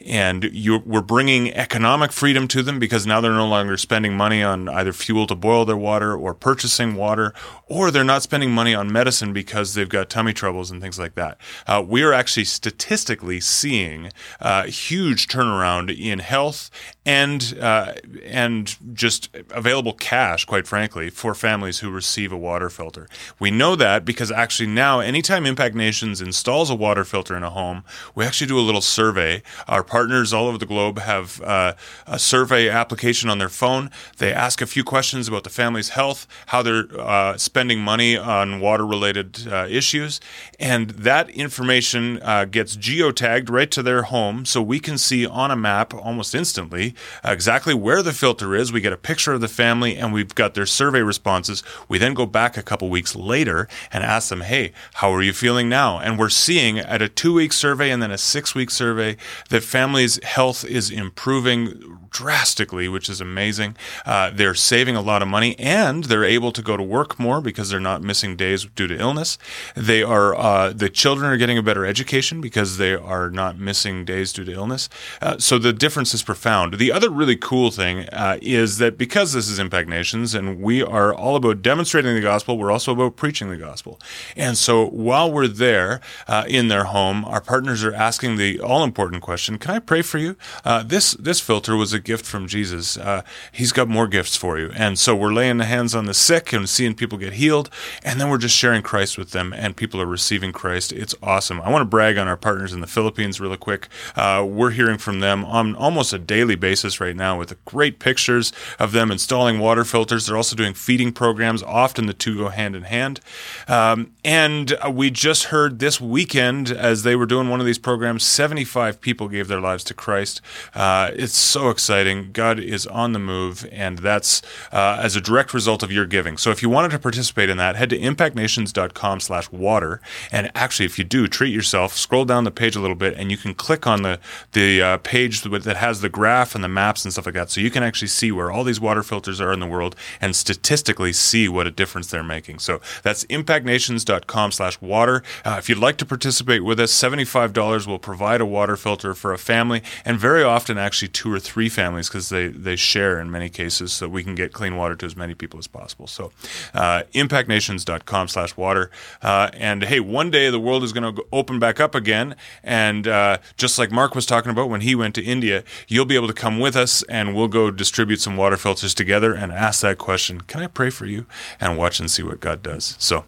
and you we're bringing economic freedom to them because now they're no longer spending money on either fuel to boil their water or purchasing water, or they're not spending money on medicine because they've got tummy troubles and things like that. Uh, we are actually statistically seeing uh, huge turnaround in health and uh, and just available cash, quite frankly, for families who receive a water filter. We know that because actually now, anytime Impact Nations installs a water filter in a home, we actually do a little survey. Our partners all over the globe have uh, a survey application on their phone. They ask a few questions about the family's health, how they're uh, spending money on water-related uh, issues, and that information uh, gets geotagged right to their home, so we can see on a map almost instantly exactly where the filter is. We get a picture of the family and we've got their survey responses. We then go back a couple weeks later and ask them, hey, how are you feeling now? And we're seeing at a two week survey and then a six week survey that families' health is improving drastically, which is amazing. Uh, they're saving a lot of money and they're able to go to work more because they're not missing days due to illness. They are uh, the children are getting a better education because they are not missing days due to illness. Uh, so the difference is profound. The other really cool thing uh, is that because this is Impact Nations and we are all about demonstrating the gospel, we're also about preaching the gospel. And so while we're there uh, in their home, our partners are asking the all important question: Can I pray for you? Uh, this this filter was a gift from Jesus. Uh, he's got more gifts for you. And so we're laying the hands on the sick and seeing people get healed. And then we're just sharing Christ with them, and people are receiving Christ. It's awesome. I want to brag on our partners in the Philippines really quick. Uh, we're hearing from them on almost a daily basis right now with great pictures of them installing water filters. They're also doing feeding programs. Often the two go hand in hand. Um, and we just heard this weekend, as they were doing one of these programs, 75 people gave their lives to Christ. Uh, it's so exciting exciting. God is on the move, and that's uh, as a direct result of your giving. So if you wanted to participate in that, head to impactnations.com slash water. And actually, if you do, treat yourself, scroll down the page a little bit, and you can click on the, the uh, page that has the graph and the maps and stuff like that. So you can actually see where all these water filters are in the world and statistically see what a difference they're making. So that's impactnations.com slash water. Uh, if you'd like to participate with us, $75 will provide a water filter for a family, and very often, actually, two or three families because they, they share in many cases so we can get clean water to as many people as possible. So uh, impactnations.com slash water. Uh, and hey, one day the world is going to open back up again. And uh, just like Mark was talking about when he went to India, you'll be able to come with us and we'll go distribute some water filters together and ask that question, can I pray for you? And watch and see what God does. So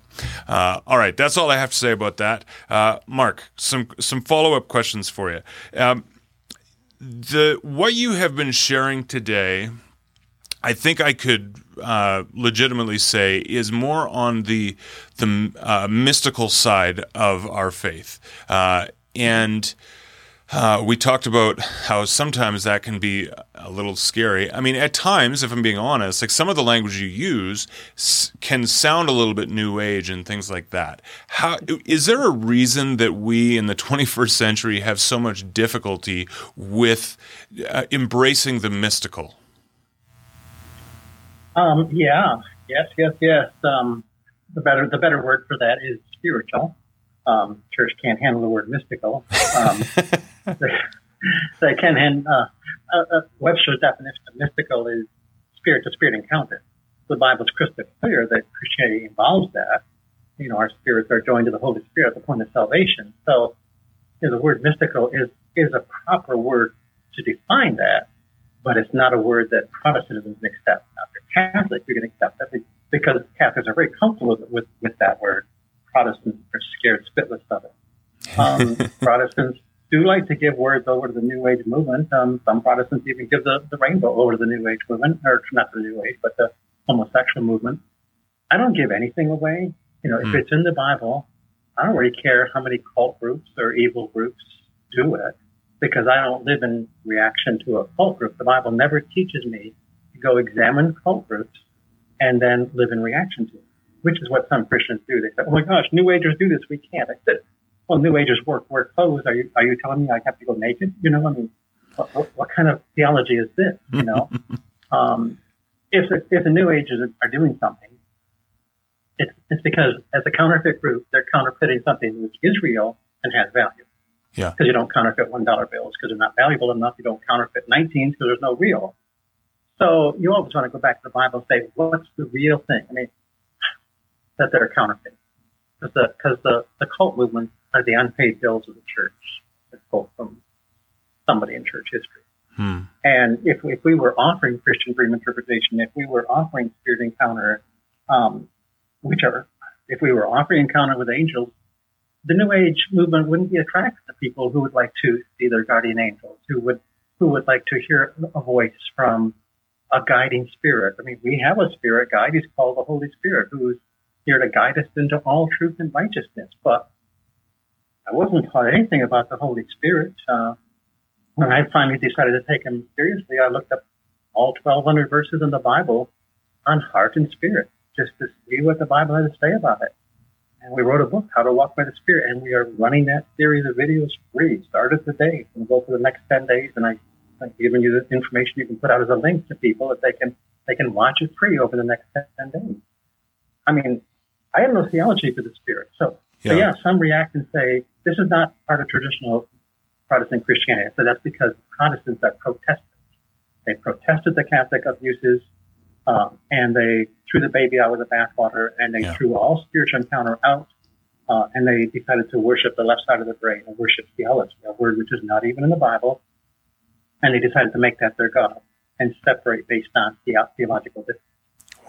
uh, all right, that's all I have to say about that. Uh, Mark, some some follow up questions for you. Um, the what you have been sharing today, I think I could uh, legitimately say is more on the the uh, mystical side of our faith, uh, and uh, we talked about how sometimes that can be a little scary. I mean, at times, if I'm being honest, like some of the language you use s- can sound a little bit new age and things like that. How is there a reason that we in the 21st century have so much difficulty with uh, embracing the mystical? Um, yeah, yes, yes, yes. Um, the better the better word for that is spiritual. Um, church can't handle the word mystical. Um, they, can handle, uh, uh, uh, Webster's definition of mystical is spirit to spirit encounter. The Bible is crystal clear that Christianity involves that. You know, our spirits are joined to the Holy Spirit at the point of salvation. So, you know, the word mystical is, is a proper word to define that, but it's not a word that Protestantism can accept. Now, if you're Catholic, you can accept that because Catholics are very comfortable with, with that word. Protestants are scared spitless of it. Um, Protestants do like to give words over to the New Age movement. Um, some Protestants even give the, the rainbow over to the New Age movement, or not the New Age, but the homosexual movement. I don't give anything away. You know, mm. if hmm. it's in the Bible, I don't really care how many cult groups or evil groups do it because I don't live in reaction to a cult group. The Bible never teaches me to go examine cult groups and then live in reaction to it which is what some Christians do. They say, "Oh my gosh, New Agers do this. We can't." I said, "Well, New Agers work wear clothes. Are you are you telling me I have to go naked? You know, I mean, what, what, what kind of theology is this? You know, um, if the, if the New Agers are doing something, it's it's because as a counterfeit group, they're counterfeiting something which is real and has value. Yeah. Because you don't counterfeit $1 bills because they're not valuable enough. You don't counterfeit 19s because there's no real. So you always want to go back to the Bible and say, what's the real thing? I mean, that they're counterfeit. Because the, cause the, the cult movement are the unpaid bills of the church. It's quote from somebody in church history. Hmm. And if, if we were offering Christian dream interpretation, if we were offering spirit encounter, um, which are, if we were offering encounter with angels, the New Age movement wouldn't be attracted to people who would like to see their guardian angels, who would who would like to hear a voice from a guiding spirit. I mean, we have a spirit guide. He's called the Holy Spirit, who's here to guide us into all truth and righteousness. But I wasn't taught anything about the Holy Spirit. Uh, when I finally decided to take him seriously, I looked up all 1,200 verses in the Bible on heart and spirit, just to see what the Bible had to say about it. And we wrote a book, How to Walk by the Spirit, and we are running that series of videos free. Start Started today and go for the next 10 days. And I, I'm giving you the information you can put out as a link to people that they can, they can watch it free over the next 10 days. I mean, I have no theology for the Spirit. So, yeah. so yeah, some react and say, this is not part of traditional Protestant Christianity. So that's because Protestants are Protestants. They protested the Catholic abuses, um, and they threw the baby out with the bathwater, and they yeah. threw all spiritual encounter out, uh, and they decided to worship the left side of the brain and worship theology, a word which is not even in the Bible, and they decided to make that their God and separate based on the theological difference.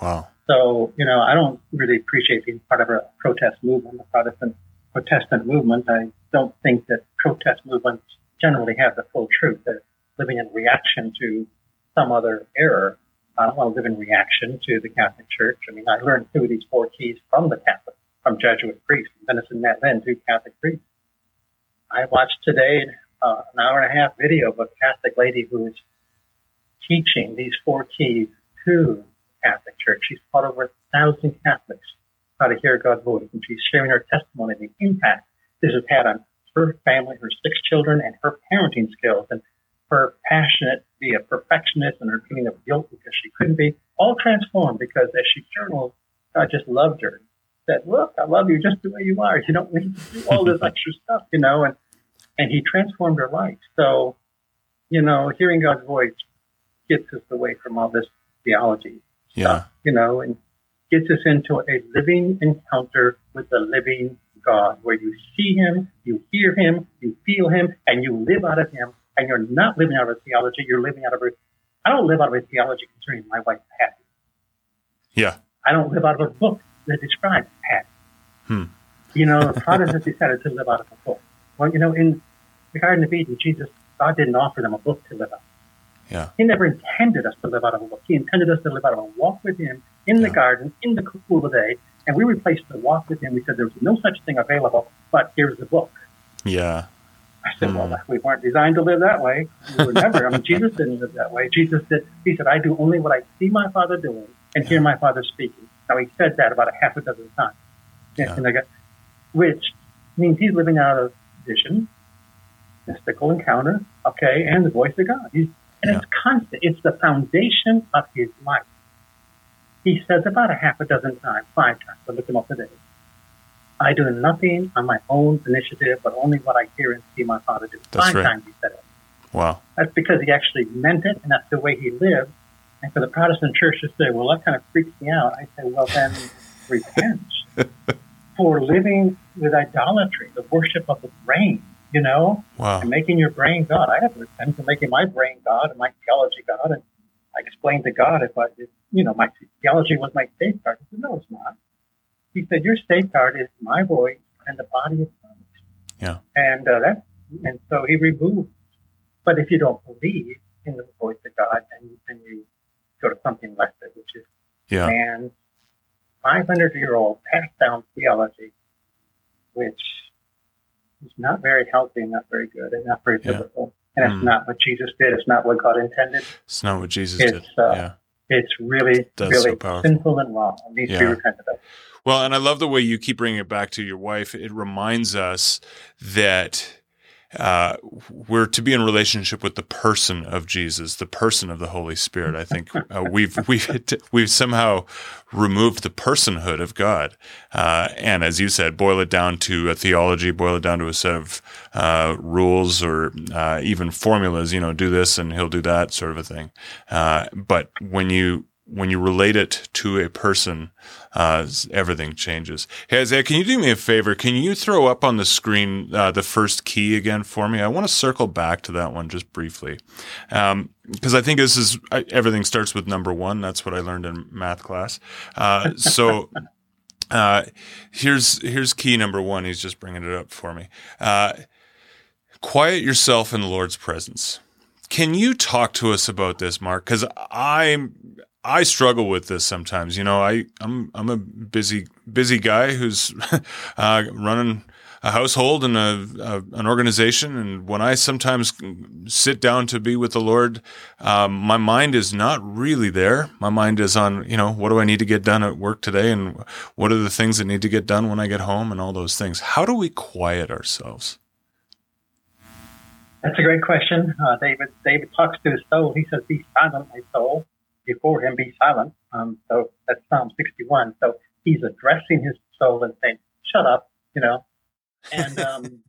Wow. So, you know, I don't really appreciate being part of a protest movement, a Protestant Protestant movement. I don't think that protest movements generally have the full truth. They're living in reaction to some other error. I don't want to live in reaction to the Catholic Church. I mean, I learned two of these four keys from the Catholic, from Jesuit priests, Dennis and Matt Linn, two Catholic priests. I watched today uh, an hour and a half video of a Catholic lady who is teaching these four keys to Catholic Church. She's taught over a thousand Catholics how to hear God's voice, and she's sharing her testimony, the impact this has had on her family, her six children, and her parenting skills, and her passionate to be a perfectionist and her feeling of guilt because she couldn't be, all transformed because as she journaled, God just loved her. Said, look, I love you just the way you are. You don't need to do all this extra stuff, you know, and, and he transformed her life. So, you know, hearing God's voice gets us away from all this theology. Yeah. You know, and gets us into a living encounter with the living God, where you see Him, you hear Him, you feel Him, and you live out of Him. And you're not living out of a theology, you're living out of a. I don't live out of a theology concerning my wife, Patty. Yeah. I don't live out of a book that describes Patty. Hmm. You know, the Protestants decided to live out of a book. Well, you know, in the Garden of Eden, Jesus, God didn't offer them a book to live out. Yeah. He never intended us to live out of a book. He intended us to live out of a walk with Him in the garden, in the cool of the day, and we replaced the walk with him. We said there was no such thing available, but here's the book. Yeah. I said, mm. well, we weren't designed to live that way. We were never. I mean, Jesus didn't live that way. Jesus did. he said, I do only what I see my Father doing and hear my Father speaking. Now, he said that about a half a dozen times. Yeah. Got, which means he's living out of vision, mystical encounter, okay, and the voice of God. He's, and yeah. it's constant. It's the foundation of his life. He says about a half a dozen times, five times, I looked him up today. I do nothing on my own initiative, but only what I hear and see my father do. That's five right. times he said it. Wow. That's because he actually meant it, and that's the way he lived. And for the Protestant church to say, well, that kind of freaks me out, I say, well, then repent for living with idolatry, the worship of the brain, you know, wow. and making your brain God. I have to repent for making my brain God and my theology God. And I explained to God if I, if, you know, my theology was my safeguard. He said, no, it's not. He said, your safeguard is my voice and the body of Christ. Yeah. And uh, that, and so he removed. But if you don't believe in the voice of God, then, then you go to something less than, which is yeah. man's 500 year old passed down theology, which is not very healthy, and not very good, and not very biblical. Yeah. And it's mm. not what Jesus did. It's not what God intended. It's not what Jesus it's, did. Uh, yeah. It's really, really so sinful and wrong. It needs yeah. to be repented of. Well, and I love the way you keep bringing it back to your wife. It reminds us that uh, we're to be in relationship with the person of Jesus, the person of the Holy Spirit. I think uh, we've we've we've somehow removed the personhood of God, uh, and as you said, boil it down to a theology, boil it down to a set of uh, rules or uh, even formulas. You know, do this and He'll do that, sort of a thing. Uh, but when you when you relate it to a person, uh, everything changes. Hey, Isaiah, can you do me a favor? Can you throw up on the screen uh, the first key again for me? I want to circle back to that one just briefly. Because um, I think this is everything starts with number one. That's what I learned in math class. Uh, so. Uh, here's here's key number one. He's just bringing it up for me. Uh, quiet yourself in the Lord's presence. Can you talk to us about this, Mark? Because I'm I struggle with this sometimes. You know, I I'm I'm a busy busy guy who's uh, running a household and a, a, an organization, and when I sometimes sit down to be with the Lord, um, my mind is not really there. My mind is on you know what do I need to get done at work today, and what are the things that need to get done when I get home, and all those things. How do we quiet ourselves? That's a great question, uh, David. David talks to his soul. He says, "Be silent, my soul." Before him be silent. Um, so that's Psalm 61. So he's addressing his soul and saying, shut up, you know. And, um,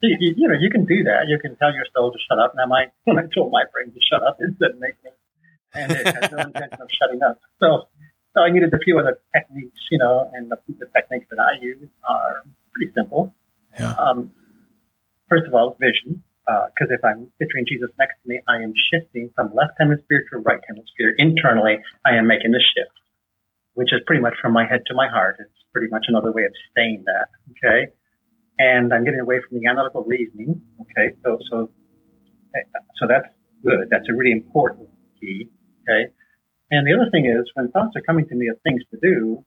you, you, know, you can do that. You can tell your soul to shut up. Now, my, when I told my brain to shut up, it didn't make me. And it has no intention of shutting up. So, so I needed a few other techniques, you know, and the, the techniques that I use are pretty simple. Yeah. Um, first of all, vision because uh, if I'm picturing Jesus next to me, I am shifting from left hemisphere to right hemisphere. Internally, I am making the shift, which is pretty much from my head to my heart. It's pretty much another way of saying that. Okay. And I'm getting away from the analytical reasoning. Okay. So, so, so that's good. That's a really important key. Okay. And the other thing is when thoughts are coming to me of things to do,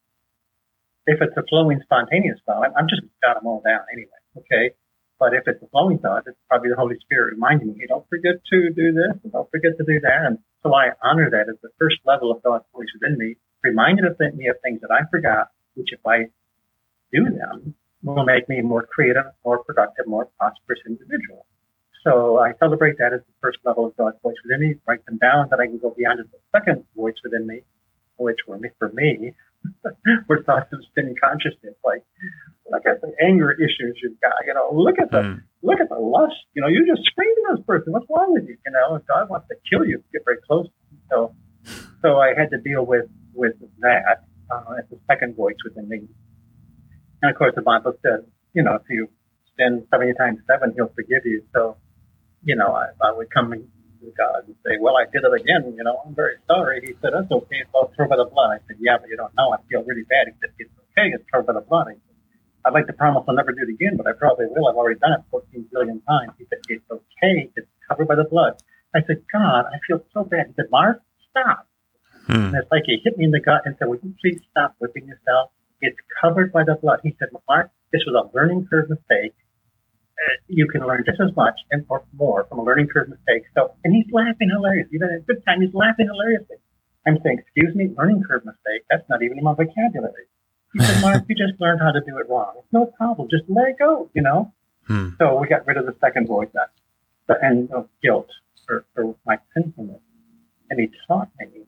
if it's a flowing spontaneous thought, I'm just got them all down anyway. Okay. But if it's a flowing thought, it's probably the Holy Spirit reminding me, don't forget to do this and don't forget to do that. And so I honor that as the first level of God's voice within me, reminded of me of things that I forgot, which if I do them, will make me a more creative, more productive, more prosperous individual. So I celebrate that as the first level of God's voice within me, write them down, that I can go beyond as the second voice within me, which for me, for me, were of spinning consciousness, like look at the anger issues you've got. You know, look at the mm. look at the lust. You know, you just screamed at this person. What's wrong with you? You know, God wants to kill you. Get very close. So, so I had to deal with with that uh, as the second voice within me. And of course, the Bible says, you know, if you sin seventy times seven, He'll forgive you. So, you know, I, I would come to God and say, well, I did it again. You know, I'm very sorry. He said, that's okay. It's all through by the blood. I said, yeah, but you don't know. I feel really bad. He said, it's okay. It's covered by the blood. I said, I'd like to promise I'll never do it again, but I probably will. I've already done it 14 billion times. He said, it's okay. It's covered by the blood. I said, God, I feel so bad. He said, Mark, stop. Hmm. And it's like he hit me in the gut and said, would you please stop whipping yourself? It's covered by the blood. He said, Mark, this was a learning curve mistake. You can learn just as much and or more from a learning curve mistake. So, and he's laughing hilarious. Even at a good time, he's laughing hilariously. I'm saying, excuse me, learning curve mistake. That's not even in my vocabulary. He said, Mark, you just learned how to do it wrong. It's no problem. Just let it go, you know? Hmm. So we got rid of the second voice, that, the end of guilt for, for my sinfulness. And he taught me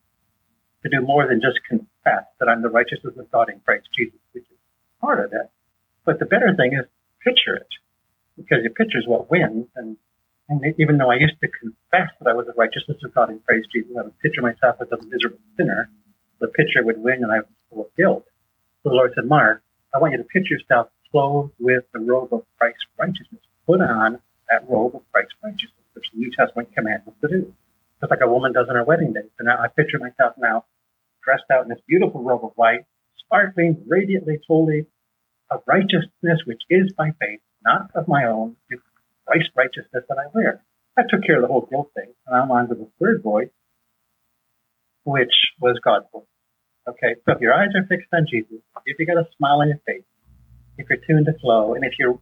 to do more than just confess that I'm the righteousness of God in Christ Jesus, which is part of it. But the better thing is picture it, because your picture is what wins. And, and even though I used to confess that I was the righteousness of God in Christ Jesus, I would picture myself as a miserable sinner, the picture would win and I was full of guilt. So The Lord said, Mark, I want you to picture yourself clothed with the robe of Christ's righteousness. Put on that robe of Christ's righteousness, which the New Testament commands us to do. Just like a woman does on her wedding day. So now I picture myself now dressed out in this beautiful robe of white, sparkling radiantly, fully of righteousness, which is by faith, not of my own, it's Christ's righteousness that I wear. That took care of the whole guilt thing. And I'm on to the third voice, which was God's voice. Okay, so if your eyes are fixed on Jesus, if you got a smile on your face, if you're tuned to flow, and if you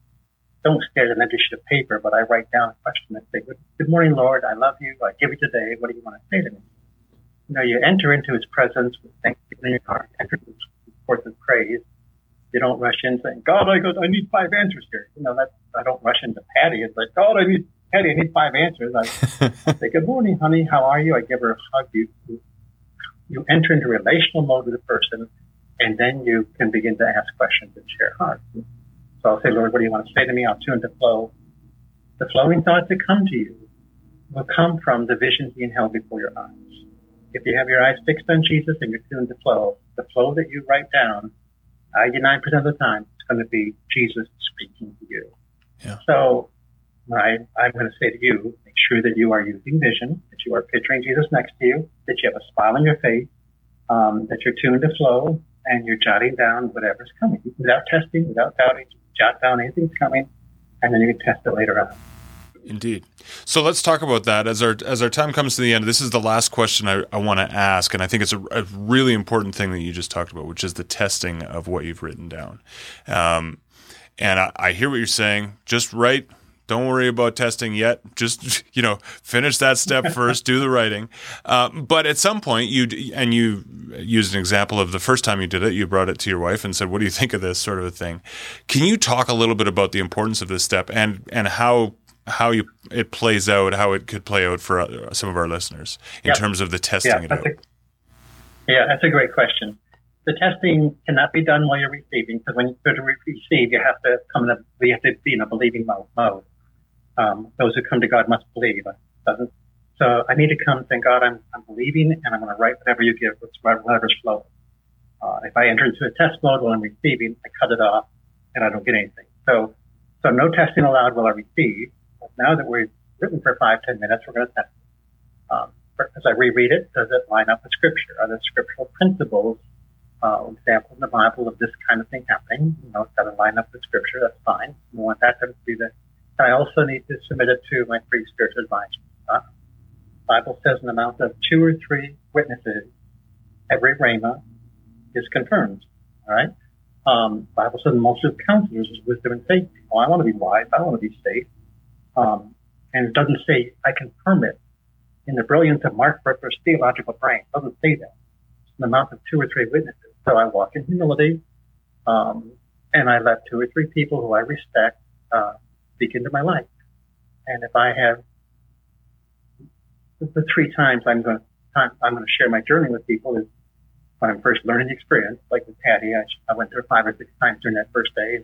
don't stare at an empty sheet of paper, but I write down a question and say, Good morning, Lord, I love you, I give you today, what do you want to say to me? You know, you enter into his presence with thanksgiving in your heart, enter his course of praise, You don't rush in saying, God, I go, I need five answers here. You know, that I don't rush into Patty. It's like, God, I need Patty, I need five answers. I say, Good morning, honey. How are you? I give her a hug. You, you enter into relational mode with the person, and then you can begin to ask questions and share heart. So I'll say, Lord, what do you want to say to me? I'll tune to flow. The flowing thoughts that come to you will come from the visions being held before your eyes. If you have your eyes fixed on Jesus and you're tuned to flow, the flow that you write down, 99% of the time, it's going to be Jesus speaking to you. Yeah. So I, I'm going to say to you, make sure that you are using vision, that you are picturing Jesus next to you, that you have a smile on your face, um, that you're tuned to flow, and you're jotting down whatever's coming without testing, without doubting. Jot down anything's coming, and then you can test it later on. Indeed. So let's talk about that as our as our time comes to the end. This is the last question I, I want to ask, and I think it's a, a, really important thing that you just talked about, which is the testing of what you've written down. Um, and I, I hear what you're saying. Just write don't worry about testing yet. Just you know, finish that step first. do the writing. Uh, but at some point, you and you used an example of the first time you did it. You brought it to your wife and said, "What do you think of this sort of a thing?" Can you talk a little bit about the importance of this step and and how how you it plays out, how it could play out for uh, some of our listeners in terms of the testing yeah, it out? A, yeah, that's a great question. The testing cannot be done while you're receiving because when you go to receive, you have to come in a, you have to be in a believing mode. Um, those who come to God must believe. Doesn't so I need to come saying, God, I'm, I'm believing and I'm going to write whatever you give, whatever's flowing. Uh, if I enter into a test mode while I'm receiving, I cut it off and I don't get anything. So, so no testing allowed while I receive. Now that we've written for five, ten minutes, we're going to test it. Um, as I reread it, does it line up with scripture? Are there scriptural principles, uh, examples in the Bible of this kind of thing happening? You know, it's got to line up with scripture. That's fine. We want that to be the I also need to submit it to my three spiritual advisors. Uh, Bible says an amount of two or three witnesses, every rhema is confirmed. All right. Um, Bible says the most of counselors is wisdom and safety. Well, I want to be wise. I want to be safe. Um, and it doesn't say I confirm it in the brilliance of Mark Virkler's theological brain. It doesn't say that. It's an amount of two or three witnesses. So I walk in humility, um, and I let two or three people who I respect uh, speak into my life. And if I have the three times I'm going to I'm going to share my journey with people is when I'm first learning the experience, like with Patty, I, I went through five or six times during that first day,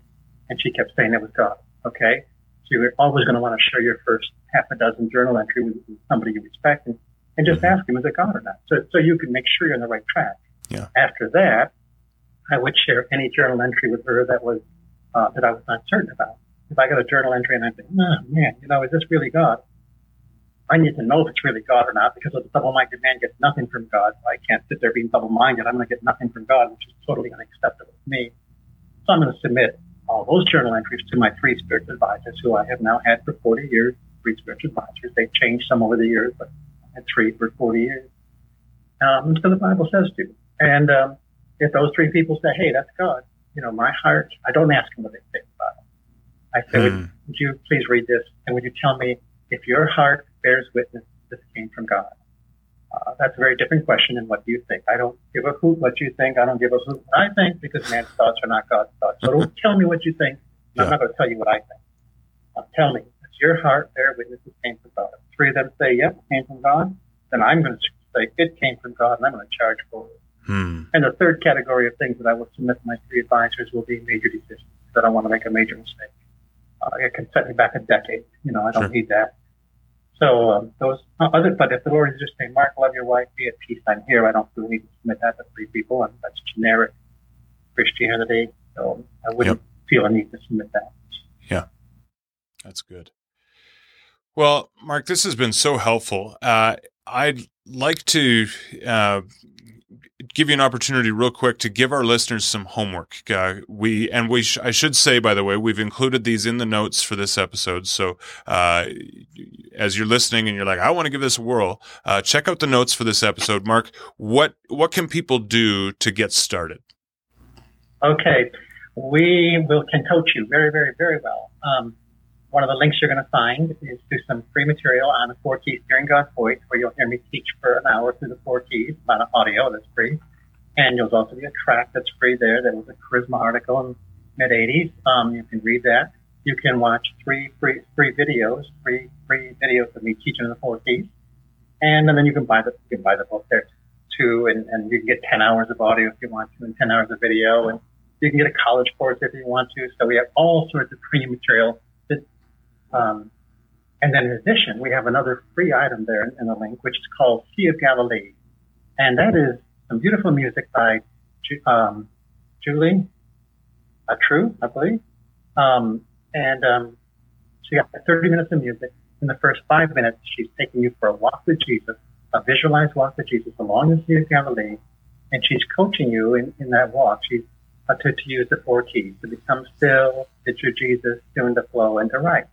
and she kept saying it was God. Okay, so you're always going to want to share your first half a dozen journal entry with, with somebody you respect, and, and just mm-hmm. ask him, is it God or not? So so you can make sure you're on the right track. Yeah. After that, I would share any journal entry with her that was uh, that I was not certain about if I got a journal entry and I think, oh man, you know, is this really God? I need to know if it's really God or not because a double-minded man gets nothing from God. I can't sit there being double-minded. I'm going to get nothing from God, which is totally unacceptable to me. So I'm going to submit all those journal entries to my three spiritual advisors who I have now had for 40 years, three spiritual advisors. They've changed some over the years, but I had three for 40 years. Um, so the Bible says to. And um, if those three people say, hey, that's God, you know, my heart, I don't ask them what they think about it. I say, mm. would, would you please read this and would you tell me if your heart bears witness this came from God? Uh, that's a very different question than what do you think. I don't give a hoot what you think. I don't give a hoot what I think because man's thoughts are not God's thoughts. So don't tell me what you think. Yeah. I'm not going to tell you what I think. Uh, tell me, does your heart bear witness this came from God? If three of them say, yep, it came from God, then I'm going to say it came from God and I'm going to charge for it. Hmm. And the third category of things that I will submit to my three advisors will be major decisions that I want to make a major mistake. Uh, it can set me back a decade. You know, I don't sure. need that. So um, those other, but if the Lord is just saying, "Mark, love your wife, be at peace," I'm here. I don't really need to submit that to three people, and that's generic Christianity. So I wouldn't yep. feel a need to submit that. Yeah, that's good. Well, Mark, this has been so helpful. Uh, I'd like to uh, give you an opportunity real quick to give our listeners some homework. Uh, we and we sh- I should say by the way we've included these in the notes for this episode. So uh, as you're listening and you're like I want to give this a whirl, uh, check out the notes for this episode. Mark, what what can people do to get started? Okay, we will can coach you very very very well. Um, one of the links you're going to find is to some free material on the four keys hearing God's voice, where you'll hear me teach for an hour through the four keys, on audio that's free. And there's also be a track that's free there. That was a Charisma article in mid 80s. Um, you can read that. You can watch three free free videos, free free videos of me teaching the four keys, and, and then you can buy the you can buy the book there too, and, and you can get 10 hours of audio if you want to, and 10 hours of video, and you can get a college course if you want to. So we have all sorts of free material. Um, and then in addition, we have another free item there in, in the link, which is called Sea of Galilee, and that is some beautiful music by um, Julie uh, True, I believe. Um, and um, she got 30 minutes of music. In the first five minutes, she's taking you for a walk with Jesus, a visualized walk with Jesus along the Sea of Galilee, and she's coaching you in, in that walk. She's uh, to, to use the four keys to become still, picture Jesus, doing the flow, and to write.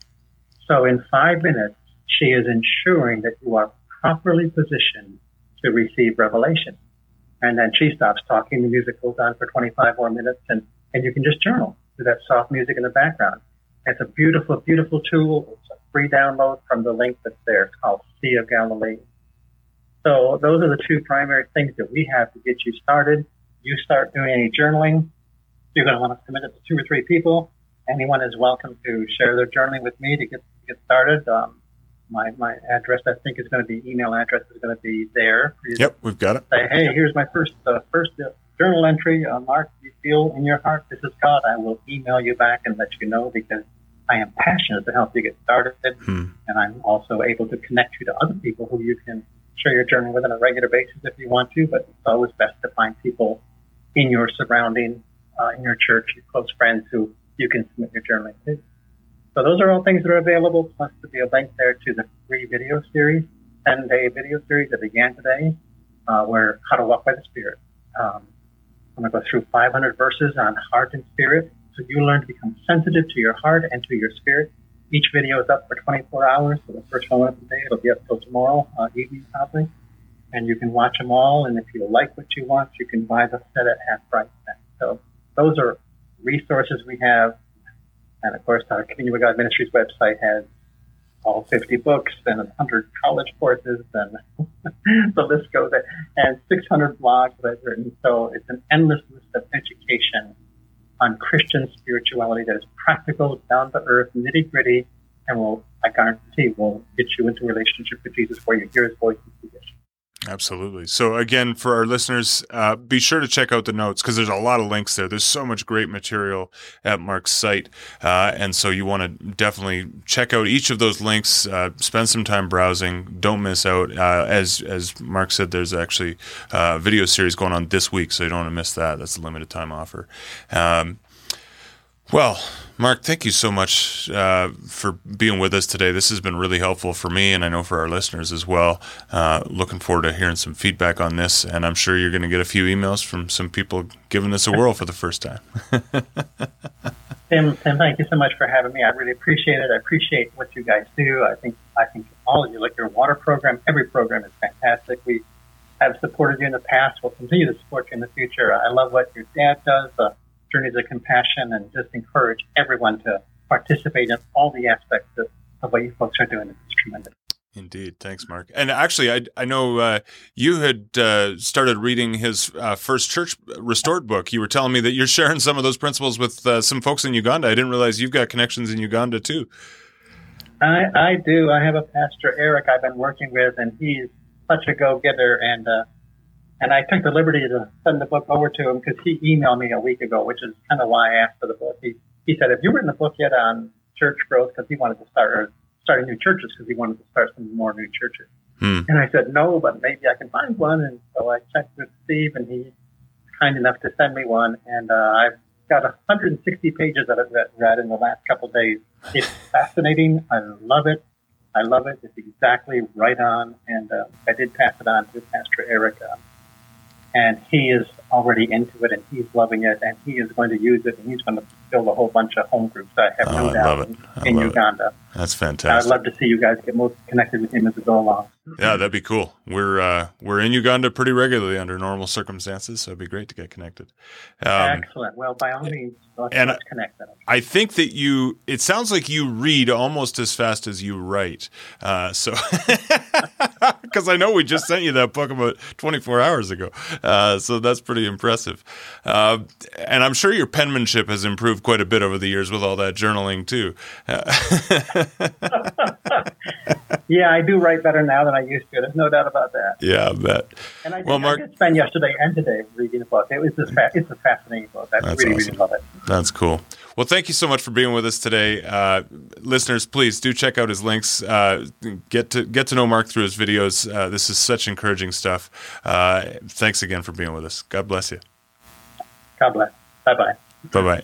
So in five minutes, she is ensuring that you are properly positioned to receive revelation. And then she stops talking. The music goes on for 25 more minutes, and, and you can just journal to that soft music in the background. It's a beautiful, beautiful tool. It's a free download from the link that's there. It's called Sea of Galilee. So those are the two primary things that we have to get you started. You start doing any journaling. You're going to want to submit it to two or three people. Anyone is welcome to share their journaling with me to get get started. Um, my, my address, I think, is going to be email address is going to be there. Yep, we've got it. Say, hey, here's my first uh, first journal entry. Uh, Mark, you feel in your heart this is God. I will email you back and let you know because I am passionate to help you get started, hmm. and I'm also able to connect you to other people who you can share your journey with on a regular basis if you want to. But it's always best to find people in your surrounding, uh, in your church, your close friends who you can submit your journaling to. So those are all things that are available, plus to be a link there to the free video series, 10 day video series that began today, uh, where how to walk by the Spirit. Um, I'm going to go through 500 verses on heart and spirit. So you learn to become sensitive to your heart and to your spirit. Each video is up for 24 hours. So the first one of the day, it'll be up till tomorrow uh, evening probably. And you can watch them all. And if you like what you want, you can buy the set at half price. Then. So those are resources we have. And of course, our Communion with God Ministries website has all 50 books and 100 college courses, and the list goes there, and 600 blogs that I've written. So it's an endless list of education on Christian spirituality that is practical, down to earth, nitty gritty, and will, I guarantee, will get you into a relationship with Jesus where you hear his voice and see Absolutely. So again, for our listeners, uh, be sure to check out the notes because there's a lot of links there. There's so much great material at Mark's site, uh, and so you want to definitely check out each of those links. Uh, spend some time browsing. Don't miss out. Uh, as as Mark said, there's actually a video series going on this week, so you don't want to miss that. That's a limited time offer. Um, well, Mark, thank you so much uh, for being with us today. This has been really helpful for me, and I know for our listeners as well. Uh, looking forward to hearing some feedback on this, and I'm sure you're going to get a few emails from some people giving this a whirl for the first time. Tim, Tim, thank you so much for having me. I really appreciate it. I appreciate what you guys do. I think I think all of you, like your water program, every program is fantastic. We have supported you in the past. We'll continue to support you in the future. I love what your dad does. Uh, journeys of compassion and just encourage everyone to participate in all the aspects of, of what you folks are doing. It's tremendous. Indeed. Thanks, Mark. And actually, I, I know uh, you had uh, started reading his uh, first church restored book. You were telling me that you're sharing some of those principles with uh, some folks in Uganda. I didn't realize you've got connections in Uganda too. I, I do. I have a pastor, Eric, I've been working with, and he's such a go getter. And uh, and I took the liberty to send the book over to him because he emailed me a week ago, which is kind of why I asked for the book. He, he said, have you written a book yet on church growth? Because he wanted to start, or starting new churches because he wanted to start some more new churches. Hmm. And I said, no, but maybe I can find one. And so I checked with Steve and he's kind enough to send me one. And, uh, I've got 160 pages of it that read in the last couple of days. It's fascinating. I love it. I love it. It's exactly right on. And, uh, I did pass it on to Pastor Eric. Uh, and he is already into it and he's loving it and he is going to use it and he's going to build a whole bunch of home groups. I have Oh, no I doubt love it. I in love it. Uganda. That's fantastic. I'd love to see you guys get more connected with him as we go along. Yeah, that'd be cool. We're uh, we're in Uganda pretty regularly under normal circumstances, so it'd be great to get connected. Um, Excellent. Well, by all means, let's, and- let's connect. I think that you. It sounds like you read almost as fast as you write. Uh, so, because I know we just sent you that book about 24 hours ago, uh, so that's pretty impressive. Uh, and I'm sure your penmanship has improved quite a bit over the years with all that journaling too. Yeah, I do write better now than I used to. There's no doubt about that. yeah, I bet. And I, Well, Mark- I did spend yesterday and today reading the book. It was just fa- it's a fascinating book. I really, awesome. really love it. That's cool. Well, thank you so much for being with us today, uh, listeners. Please do check out his links. Uh, get to get to know Mark through his videos. Uh, this is such encouraging stuff. Uh, thanks again for being with us. God bless you. God bless. Bye bye. Bye bye.